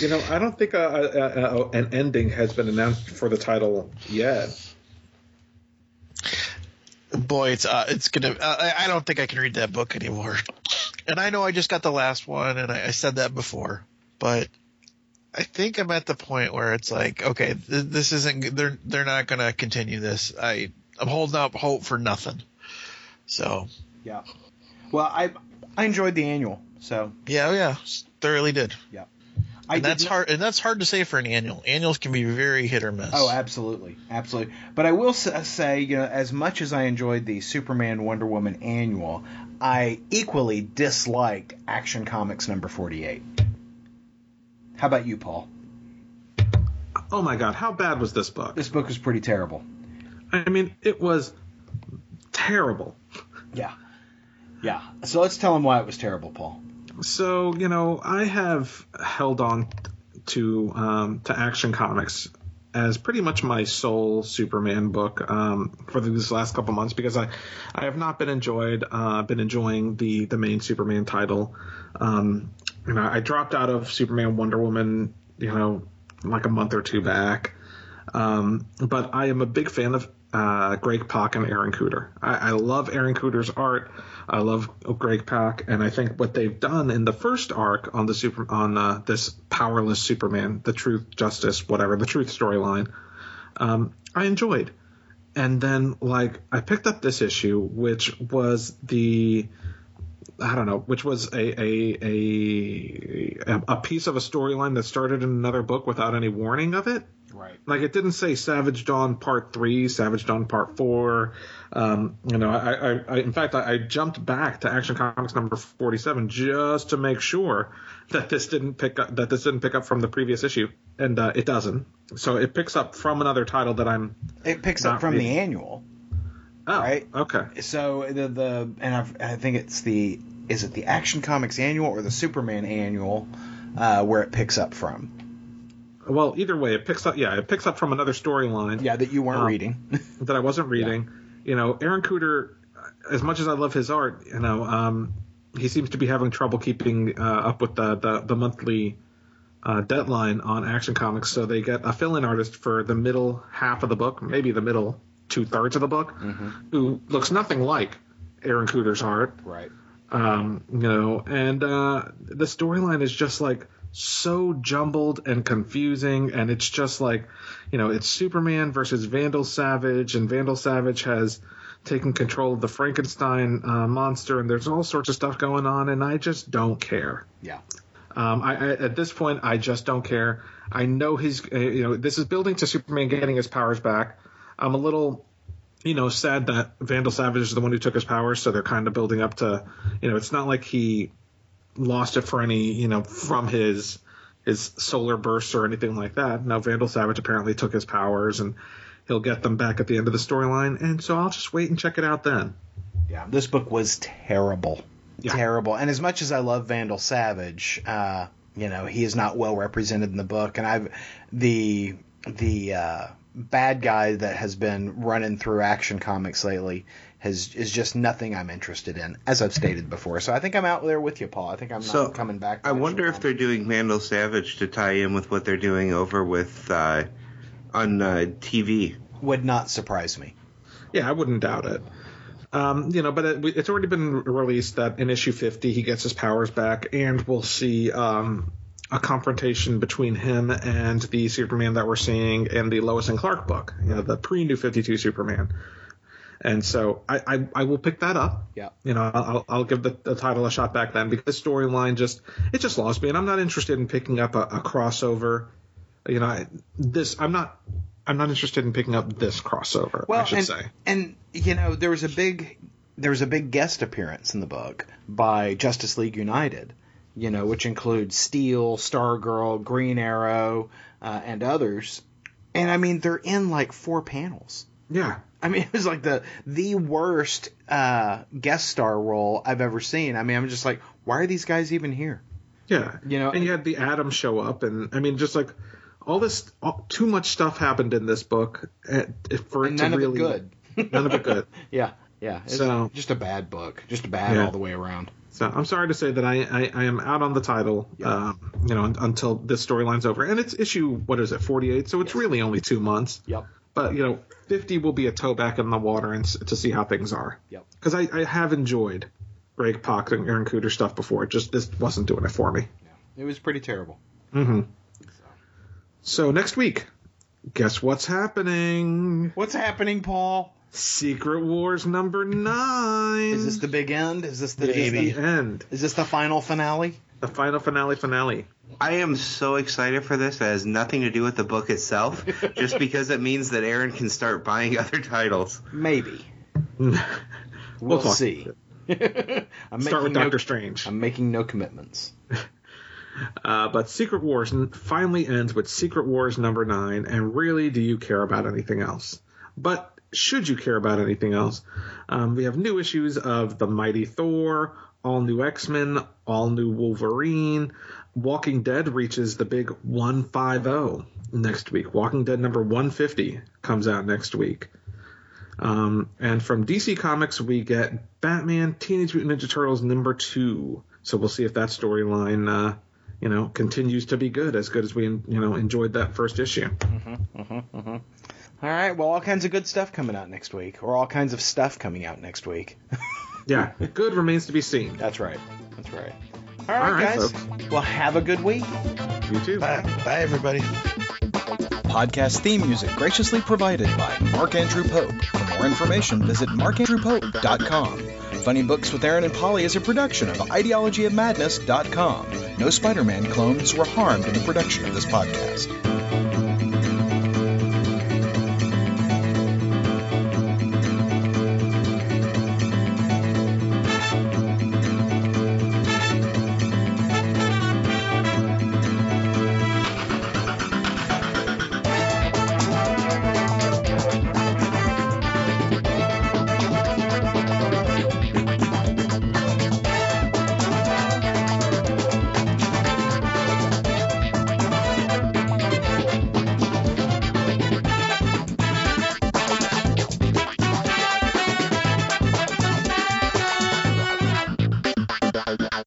You know, I don't think a, a, a, an ending has been announced for the title yet.
Boy, it's uh, it's gonna. Uh, I I don't think I can read that book anymore. And I know I just got the last one, and I, I said that before, but I think I'm at the point where it's like, okay, th- this isn't. They're they're not gonna continue this. I I'm holding up hope for nothing. So
Yeah. Well, I I enjoyed the annual, so
yeah, oh, yeah, thoroughly did. Yeah.
I
And that's
not-
hard. And that's hard to say for an annual. Annuals can be very hit or miss.
Oh, absolutely, absolutely. But I will uh, say, you know, as much as I enjoyed the Superman Wonder Woman annual, I equally disliked Action Comics number forty-eight. How about you, Paul?
Oh my God, how bad was this book?
This book was pretty terrible.
I mean, it was terrible.
Yeah. Yeah. So let's tell him why it was terrible, Paul.
So you know, I have held on to um, to Action Comics as pretty much my sole Superman book um, for these last couple months because I I have not been enjoyed uh, been enjoying the the main Superman title. Um, you know, I dropped out of Superman Wonder Woman, you know, like a month or two back. Um, but I am a big fan of uh, Greg Pak and Aaron Kuder. I, I love Aaron Kuder's art. I love Greg Pak, and I think what they've done in the first arc on the super on uh, this powerless Superman, the Truth, Justice, whatever, the Truth storyline, um, I enjoyed. And then, like, I picked up this issue, which was the I don't know, which was a a a, a piece of a storyline that started in another book without any warning of it.
Right.
Like it didn't say Savage Dawn Part Three, Savage Dawn Part Four. Um, you know, I, I, I in fact I, I, jumped back to Action Comics number forty-seven just to make sure that this didn't pick up that this didn't pick up from the previous issue, and uh, it doesn't. So it picks up from another title that I'm.
It picks up from reading. the annual.
Oh,
right.
Okay.
So the the and I've, I think it's the is it the Action Comics annual or the Superman annual uh, where it picks up from.
Well, either way, it picks up. Yeah, it picks up from another storyline.
Yeah, that you weren't um, reading.
that I wasn't reading. Yeah. You know, Aaron Kuder. As much as I love his art, you know, um, he seems to be having trouble keeping uh, up with the the, the monthly uh, deadline on Action Comics. So they get a fill-in artist for the middle half of the book, maybe the middle two thirds of the book,
mm-hmm.
who looks nothing like Aaron Kuder's art.
Right.
Um, you know, and uh, the storyline is just like so jumbled and confusing, and it's just like, you know, it's Superman versus Vandal Savage, and Vandal Savage has taken control of the Frankenstein uh, monster, and there's all sorts of stuff going on, and I just don't care.
Yeah.
Um, I, I, at this point, I just don't care. I know he's, uh, you know, this is building to Superman getting his powers back. I'm a little, you know, sad that Vandal Savage is the one who took his powers, so they're kind of building up to, you know, it's not like he lost it for any, you know, from his his solar bursts or anything like that. Now Vandal Savage apparently took his powers and he'll get them back at the end of the storyline, and so I'll just wait and check it out then.
Yeah, this book was terrible, yeah. terrible. And as much as I love Vandal Savage, uh, you know, he is not well represented in the book, and I've the the uh, bad guy that has been running through Action Comics lately has is just nothing I'm interested in, as I've stated before. So I think I'm out there with you, Paul. I think I'm
so,
not coming back.
I wonder if they're doing Vandal Savage to tie in with what they're doing over with uh, on uh, TV.
Would not surprise me.
Yeah, I wouldn't doubt it. Um, you know, but it, it's already been released that in issue 50 he gets his powers back, and we'll see um, a confrontation between him and the Superman that we're seeing in the Lois and Clark book, you know, the pre New 52 Superman. And so I, I, I, will pick that up.
Yeah.
You know, I'll, I'll give the, the title a shot back then because the storyline just, it just lost me. And I'm not interested in picking up a, a crossover. You know, I, this, I'm not, I'm not interested in picking up this crossover,
well,
I should
and,
say.
And, you know, there was a big, there was a big guest appearance in the book by Justice League United, you know, which includes Steel, Stargirl, Green Arrow, uh, and others. And I mean, they're in like four panels.
Yeah.
I mean, it was like the the worst uh, guest star role I've ever seen. I mean, I'm just like, why are these guys even here?
Yeah,
you know,
and you had the Atom show up, and I mean, just like all this, all, too much stuff happened in this book eh, for it
none
to
of
really
it good.
none of it good.
yeah, yeah. It's so just a bad book, just a bad yeah. all the way around.
So I'm sorry to say that I, I, I am out on the title, yep. um, you know, until this storyline's over, and it's issue what is it, 48? So it's yes. really only two months.
Yep.
But you know, 50 will be a toe back in the water and to see how things are.
Yep.
Because I, I have enjoyed Greg Pak and Aaron Kuder stuff before. It just this wasn't doing it for me.
Yeah. It was pretty terrible.
Mm-hmm. So. so next week, guess what's happening?
What's happening, Paul?
Secret Wars number nine.
Is this the big end? Is this the,
is the end?
Is this the final finale?
The final finale finale.
I am so excited for this. It has nothing to do with the book itself, just because it means that Aaron can start buying other titles.
Maybe.
we'll,
we'll see.
Start with Doctor no, Strange.
I'm making no commitments.
Uh, but Secret Wars finally ends with Secret Wars number nine, and really, do you care about anything else? But should you care about anything else, um, we have new issues of The Mighty Thor, all new X Men, all new Wolverine. Walking Dead reaches the big 150 next week. Walking Dead number 150 comes out next week. Um, and from DC Comics, we get Batman Teenage Mutant Ninja Turtles number two. So we'll see if that storyline, uh, you know, continues to be good, as good as we, you know, enjoyed that first issue. Mhm, mhm, mhm.
All right. Well, all kinds of good stuff coming out next week, or all kinds of stuff coming out next week.
Yeah, good remains to be seen.
That's right. That's right. All right,
All right,
guys.
folks.
Well, have a good week.
You too.
Bye, bye everybody.
Podcast theme music graciously provided by Mark Andrew Pope. For more information, visit markandrewpope.com. Funny Books with Aaron and Polly is a production of ideologyofmadness.com. No Spider-Man clones were harmed in the production of this podcast.